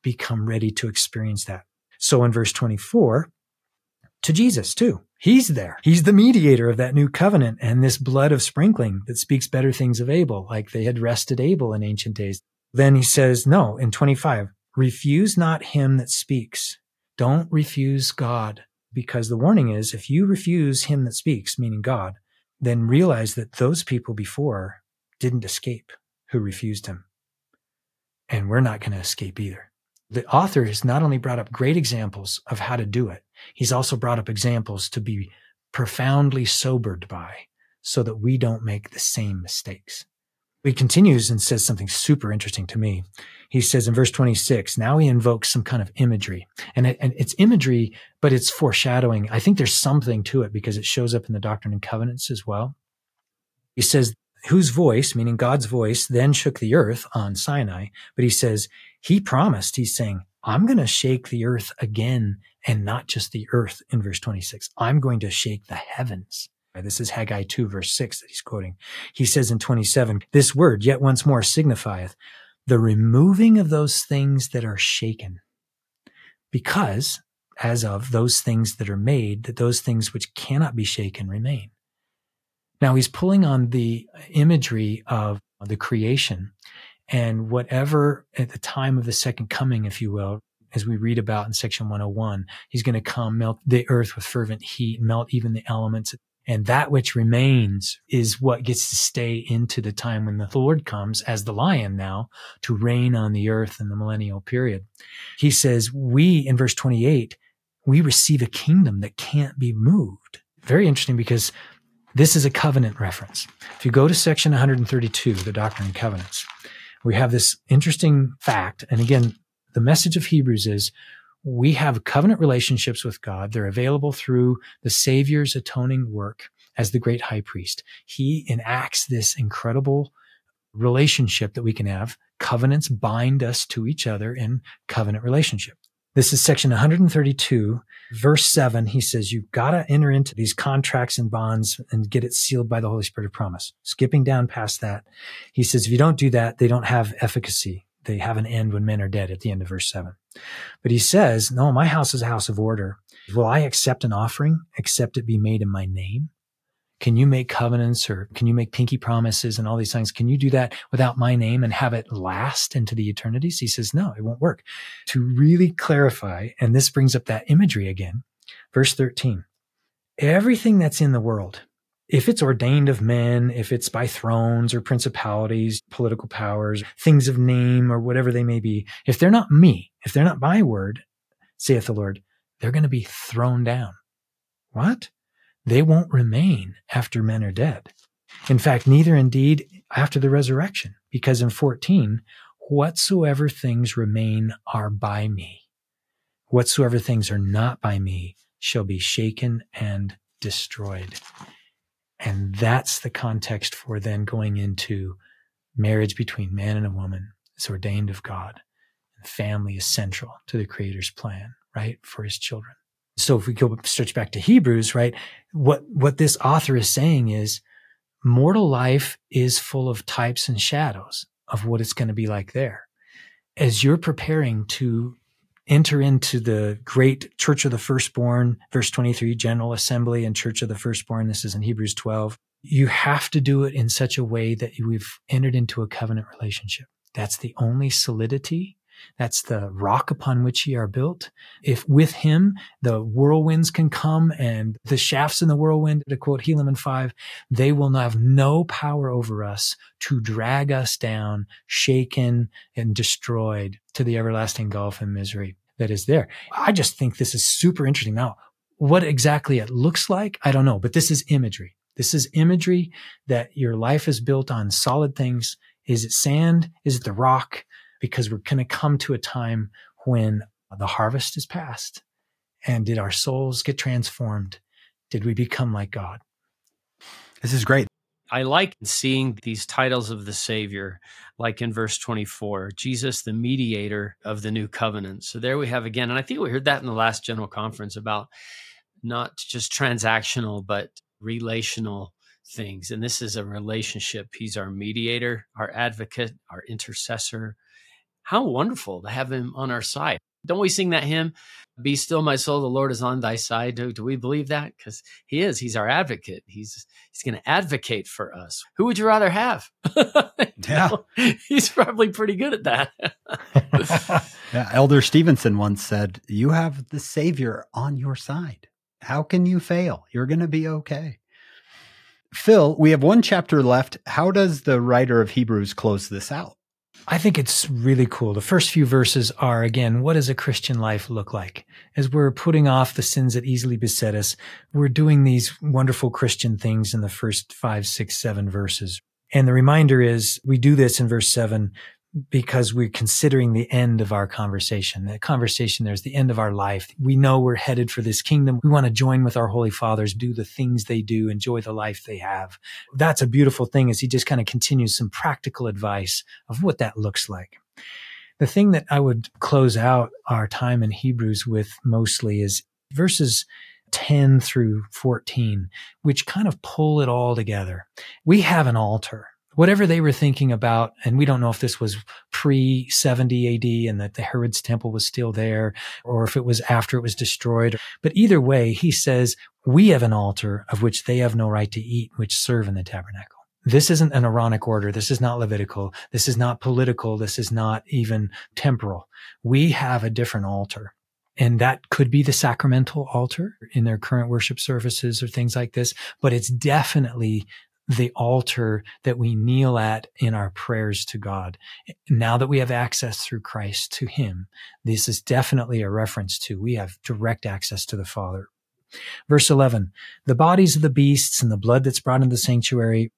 become ready to experience that. So in verse 24, to Jesus too. He's there. He's the mediator of that new covenant and this blood of sprinkling that speaks better things of Abel, like they had rested Abel in ancient days. Then he says, no, in 25, refuse not him that speaks. Don't refuse God because the warning is if you refuse him that speaks, meaning God, then realize that those people before didn't escape who refused him. And we're not going to escape either the author has not only brought up great examples of how to do it, he's also brought up examples to be profoundly sobered by so that we don't make the same mistakes. He continues and says something super interesting to me. He says in verse 26, now he invokes some kind of imagery and, it, and it's imagery, but it's foreshadowing. I think there's something to it because it shows up in the Doctrine and Covenants as well. He says, whose voice, meaning God's voice, then shook the earth on Sinai. But he says, he promised, he's saying, I'm going to shake the earth again and not just the earth in verse 26. I'm going to shake the heavens. This is Haggai 2 verse 6 that he's quoting. He says in 27, this word yet once more signifieth the removing of those things that are shaken. Because as of those things that are made, that those things which cannot be shaken remain. Now he's pulling on the imagery of the creation and whatever at the time of the second coming, if you will, as we read about in section 101, he's going to come melt the earth with fervent heat, melt even the elements. And that which remains is what gets to stay into the time when the Lord comes as the lion now to reign on the earth in the millennial period. He says, we in verse 28, we receive a kingdom that can't be moved. Very interesting because this is a covenant reference. If you go to section 132, the Doctrine and Covenants, we have this interesting fact. And again, the message of Hebrews is we have covenant relationships with God. They're available through the Savior's atoning work as the great high priest. He enacts this incredible relationship that we can have. Covenants bind us to each other in covenant relationship. This is section 132, verse 7. He says, You've got to enter into these contracts and bonds and get it sealed by the Holy Spirit of promise. Skipping down past that, he says, If you don't do that, they don't have efficacy. They have an end when men are dead at the end of verse 7. But he says, No, my house is a house of order. Will I accept an offering, except it be made in my name? Can you make covenants or can you make pinky promises and all these things? Can you do that without my name and have it last into the eternities? He says, no, it won't work. To really clarify, and this brings up that imagery again, verse 13, everything that's in the world, if it's ordained of men, if it's by thrones or principalities, political powers, things of name or whatever they may be, if they're not me, if they're not my word, saith the Lord, they're going to be thrown down. What? They won't remain after men are dead. In fact, neither indeed after the resurrection, because in 14, whatsoever things remain are by me. Whatsoever things are not by me shall be shaken and destroyed. And that's the context for then going into marriage between man and a woman. It's ordained of God. And family is central to the Creator's plan, right? For his children so if we go stretch back to Hebrews, right? What, what this author is saying is mortal life is full of types and shadows of what it's going to be like there. As you're preparing to enter into the great church of the firstborn, verse 23, general assembly and church of the firstborn. This is in Hebrews 12. You have to do it in such a way that we've entered into a covenant relationship. That's the only solidity that's the rock upon which ye are built. If with him the whirlwinds can come and the shafts in the whirlwind, to quote Helaman 5, they will have no power over us to drag us down, shaken and destroyed to the everlasting gulf and misery that is there. I just think this is super interesting. Now, what exactly it looks like, I don't know, but this is imagery. This is imagery that your life is built on solid things. Is it sand? Is it the rock? Because we're going to come to a time when The harvest is past. And did our souls get transformed? Did we become like God? This is great. I like seeing these titles of the Savior, like in verse 24, Jesus, the mediator of the new covenant. So there we have again, and I think we heard that in the last general conference about not just transactional, but relational things. And this is a relationship. He's our mediator, our advocate, our intercessor. How wonderful to have him on our side. Don't we sing that hymn? Be still, my soul. The Lord is on thy side. Do, do we believe that? Because He is. He's our advocate. He's He's going to advocate for us. Who would you rather have? yeah, he's probably pretty good at that. yeah, Elder Stevenson once said, "You have the Savior on your side. How can you fail? You're going to be okay." Phil, we have one chapter left. How does the writer of Hebrews close this out? I think it's really cool. The first few verses are again, what does a Christian life look like? As we're putting off the sins that easily beset us, we're doing these wonderful Christian things in the first five, six, seven verses. And the reminder is we do this in verse seven because we're considering the end of our conversation. The conversation there's the end of our life. We know we're headed for this kingdom. We want to join with our holy fathers, do the things they do, enjoy the life they have. That's a beautiful thing as he just kind of continues some practical advice of what that looks like. The thing that I would close out our time in Hebrews with mostly is verses 10 through 14, which kind of pull it all together. We have an altar whatever they were thinking about, and we don't know if this was pre 70 AD and that the Herod's temple was still there, or if it was after it was destroyed. But either way, he says, we have an altar of which they have no right to eat, which serve in the tabernacle. This isn't an Aaronic order. This is not Levitical. This is not political. This is not even temporal. We have a different altar. And that could be the sacramental altar in their current worship services or things like this, but it's definitely the altar that we kneel at in our prayers to God. Now that we have access through Christ to Him, this is definitely a reference to we have direct access to the Father. Verse 11, the bodies of the beasts and the blood that's brought into the sanctuary.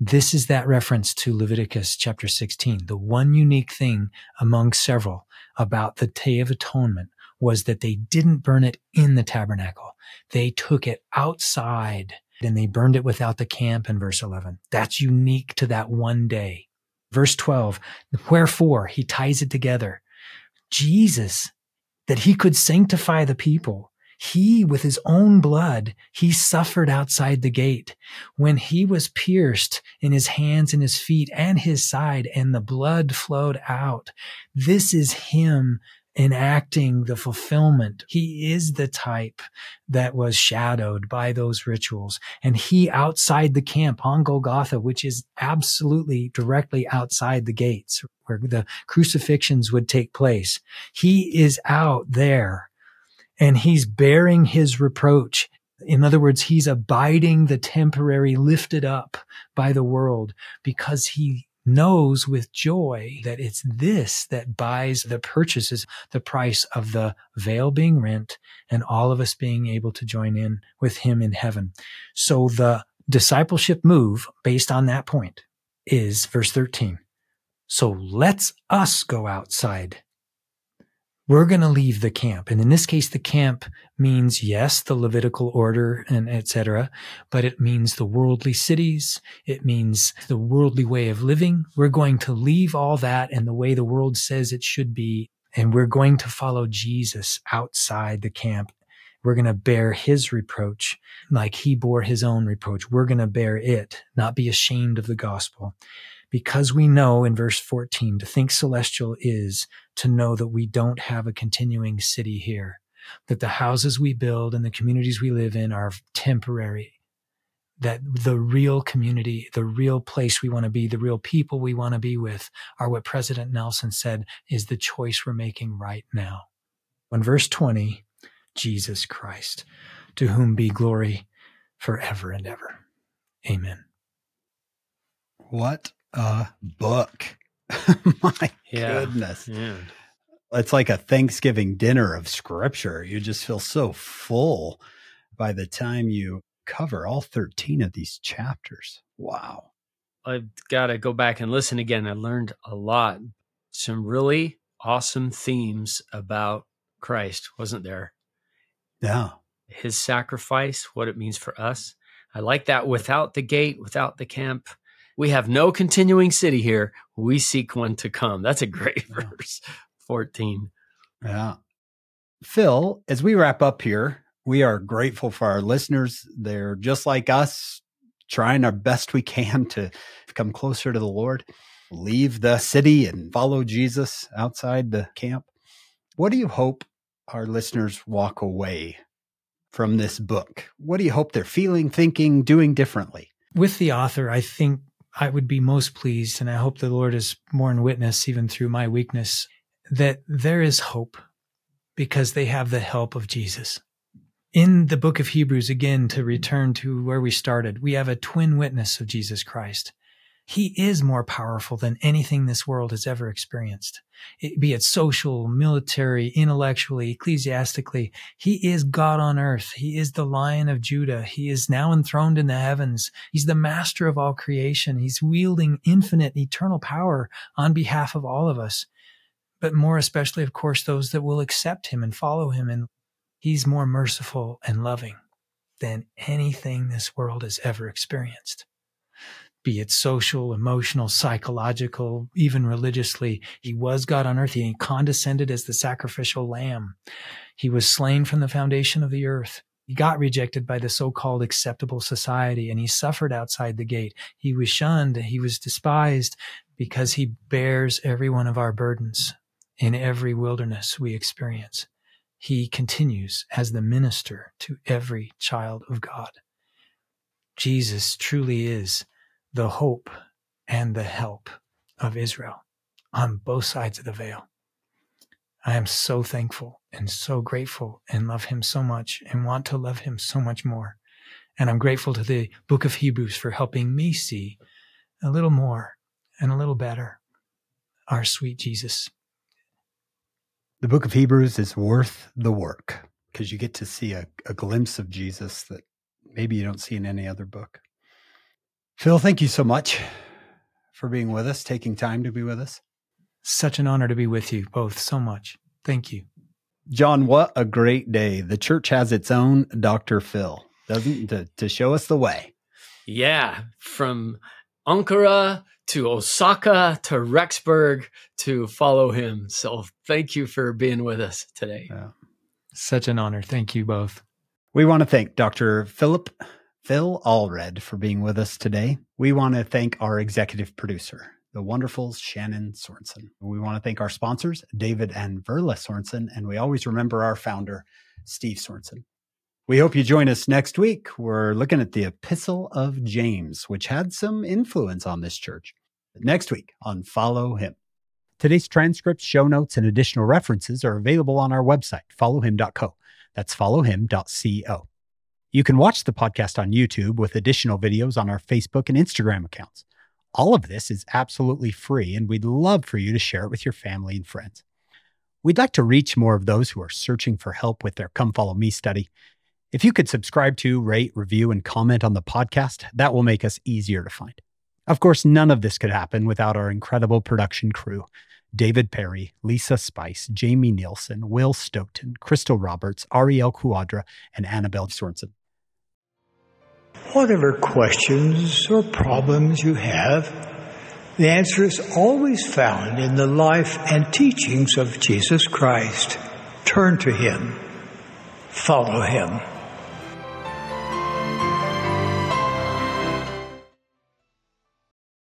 This is that reference to Leviticus chapter 16. The one unique thing among several about the Day of Atonement was that they didn't burn it in the tabernacle. They took it outside and they burned it without the camp in verse 11. That's unique to that one day. Verse 12, wherefore he ties it together. Jesus, that he could sanctify the people. He, with his own blood, he suffered outside the gate when he was pierced in his hands and his feet and his side and the blood flowed out. This is him enacting the fulfillment. He is the type that was shadowed by those rituals. And he outside the camp on Golgotha, which is absolutely directly outside the gates where the crucifixions would take place. He is out there and he's bearing his reproach. In other words, he's abiding the temporary lifted up by the world because he knows with joy that it's this that buys the purchases the price of the veil being rent and all of us being able to join in with him in heaven. So the discipleship move based on that point is verse 13. So let's us go outside we're going to leave the camp. And in this case, the camp means, yes, the Levitical order and etc., but it means the worldly cities. It means the worldly way of living. We're going to leave all that and the way the world says it should be. And we're going to follow Jesus outside the camp. We're going to bear his reproach like he bore his own reproach. We're going to bear it, not be ashamed of the gospel because we know in verse 14 to think celestial is to know that we don't have a continuing city here, that the houses we build and the communities we live in are temporary, that the real community, the real place we want to be, the real people we want to be with are what President Nelson said is the choice we're making right now. In verse 20, Jesus Christ, to whom be glory forever and ever. Amen. What a book. My yeah. goodness. Yeah. It's like a Thanksgiving dinner of scripture. You just feel so full by the time you cover all 13 of these chapters. Wow. I've got to go back and listen again. I learned a lot. Some really awesome themes about Christ, wasn't there? Yeah. His sacrifice, what it means for us. I like that without the gate, without the camp. We have no continuing city here. We seek one to come. That's a great Yeah. verse. 14. Yeah. Phil, as we wrap up here, we are grateful for our listeners. They're just like us, trying our best we can to come closer to the Lord, leave the city and follow Jesus outside the camp. What do you hope our listeners walk away from this book? What do you hope they're feeling, thinking, doing differently? With the author, I think I would be most pleased, and I hope the Lord is borne witness, even through my weakness, that there is hope because they have the help of Jesus. In the book of Hebrews, again, to return to where we started, we have a twin witness of Jesus Christ. He is more powerful than anything this world has ever experienced, it, be it social, military, intellectually, ecclesiastically. He is God on earth. He is the Lion of Judah. He is now enthroned in the heavens. He's the master of all creation. He's wielding infinite, eternal power on behalf of all of us, but more especially, of course, those that will accept him and follow him. And he's more merciful and loving than anything this world has ever experienced be it social, emotional, psychological, even religiously. He was God on earth. He condescended as the sacrificial lamb. He was slain from the foundation of the earth. He got rejected by the so-called acceptable society and he suffered outside the gate. He was shunned. He was despised because he bears every one of our burdens in every wilderness we experience. He continues as the minister to every child of God. Jesus truly is the hope and the help of Israel on both sides of the veil. I am so thankful and so grateful and love him so much and want to love him so much more. And I'm grateful to the book of Hebrews for helping me see a little more and a little better our sweet Jesus. The book of Hebrews is worth the work because you get to see a, a glimpse of Jesus that maybe you don't see in any other book. Phil, thank you so much for being with us, taking time to be with us. Such an honor to be with you both so much. Thank you. John, what a great day. The church has its own Dr. Phil, doesn't to, to show us the way. Yeah, from Ankara to Osaka to Rexburg to follow him. So thank you for being with us today. Yeah. Such an honor. Thank you both. We want to thank Dr. Philip Phil Allred for being with us today. We want to thank our executive producer, the wonderful Shannon Sorensen. We want to thank our sponsors, David and Verla Sorensen, and we always remember our founder, Steve Sorensen. We hope you join us next week. We're looking at the Epistle of James, which had some influence on this church. Next week on Follow Him. Today's transcripts, show notes, and additional references are available on our website, followhim.co. That's followhim.co. You can watch the podcast on YouTube with additional videos on our Facebook and Instagram accounts. All of this is absolutely free, and we'd love for you to share it with your family and friends. We'd like to reach more of those who are searching for help with their Come Follow Me study. If you could subscribe to, rate, review, and comment on the podcast, that will make us easier to find. Of course, none of this could happen without our incredible production crew David Perry, Lisa Spice, Jamie Nielsen, Will Stoughton, Crystal Roberts, Ariel Quadra, and Annabelle Sorensen. Whatever questions or problems you have, the answer is always found in the life and teachings of Jesus Christ. Turn to Him, follow Him.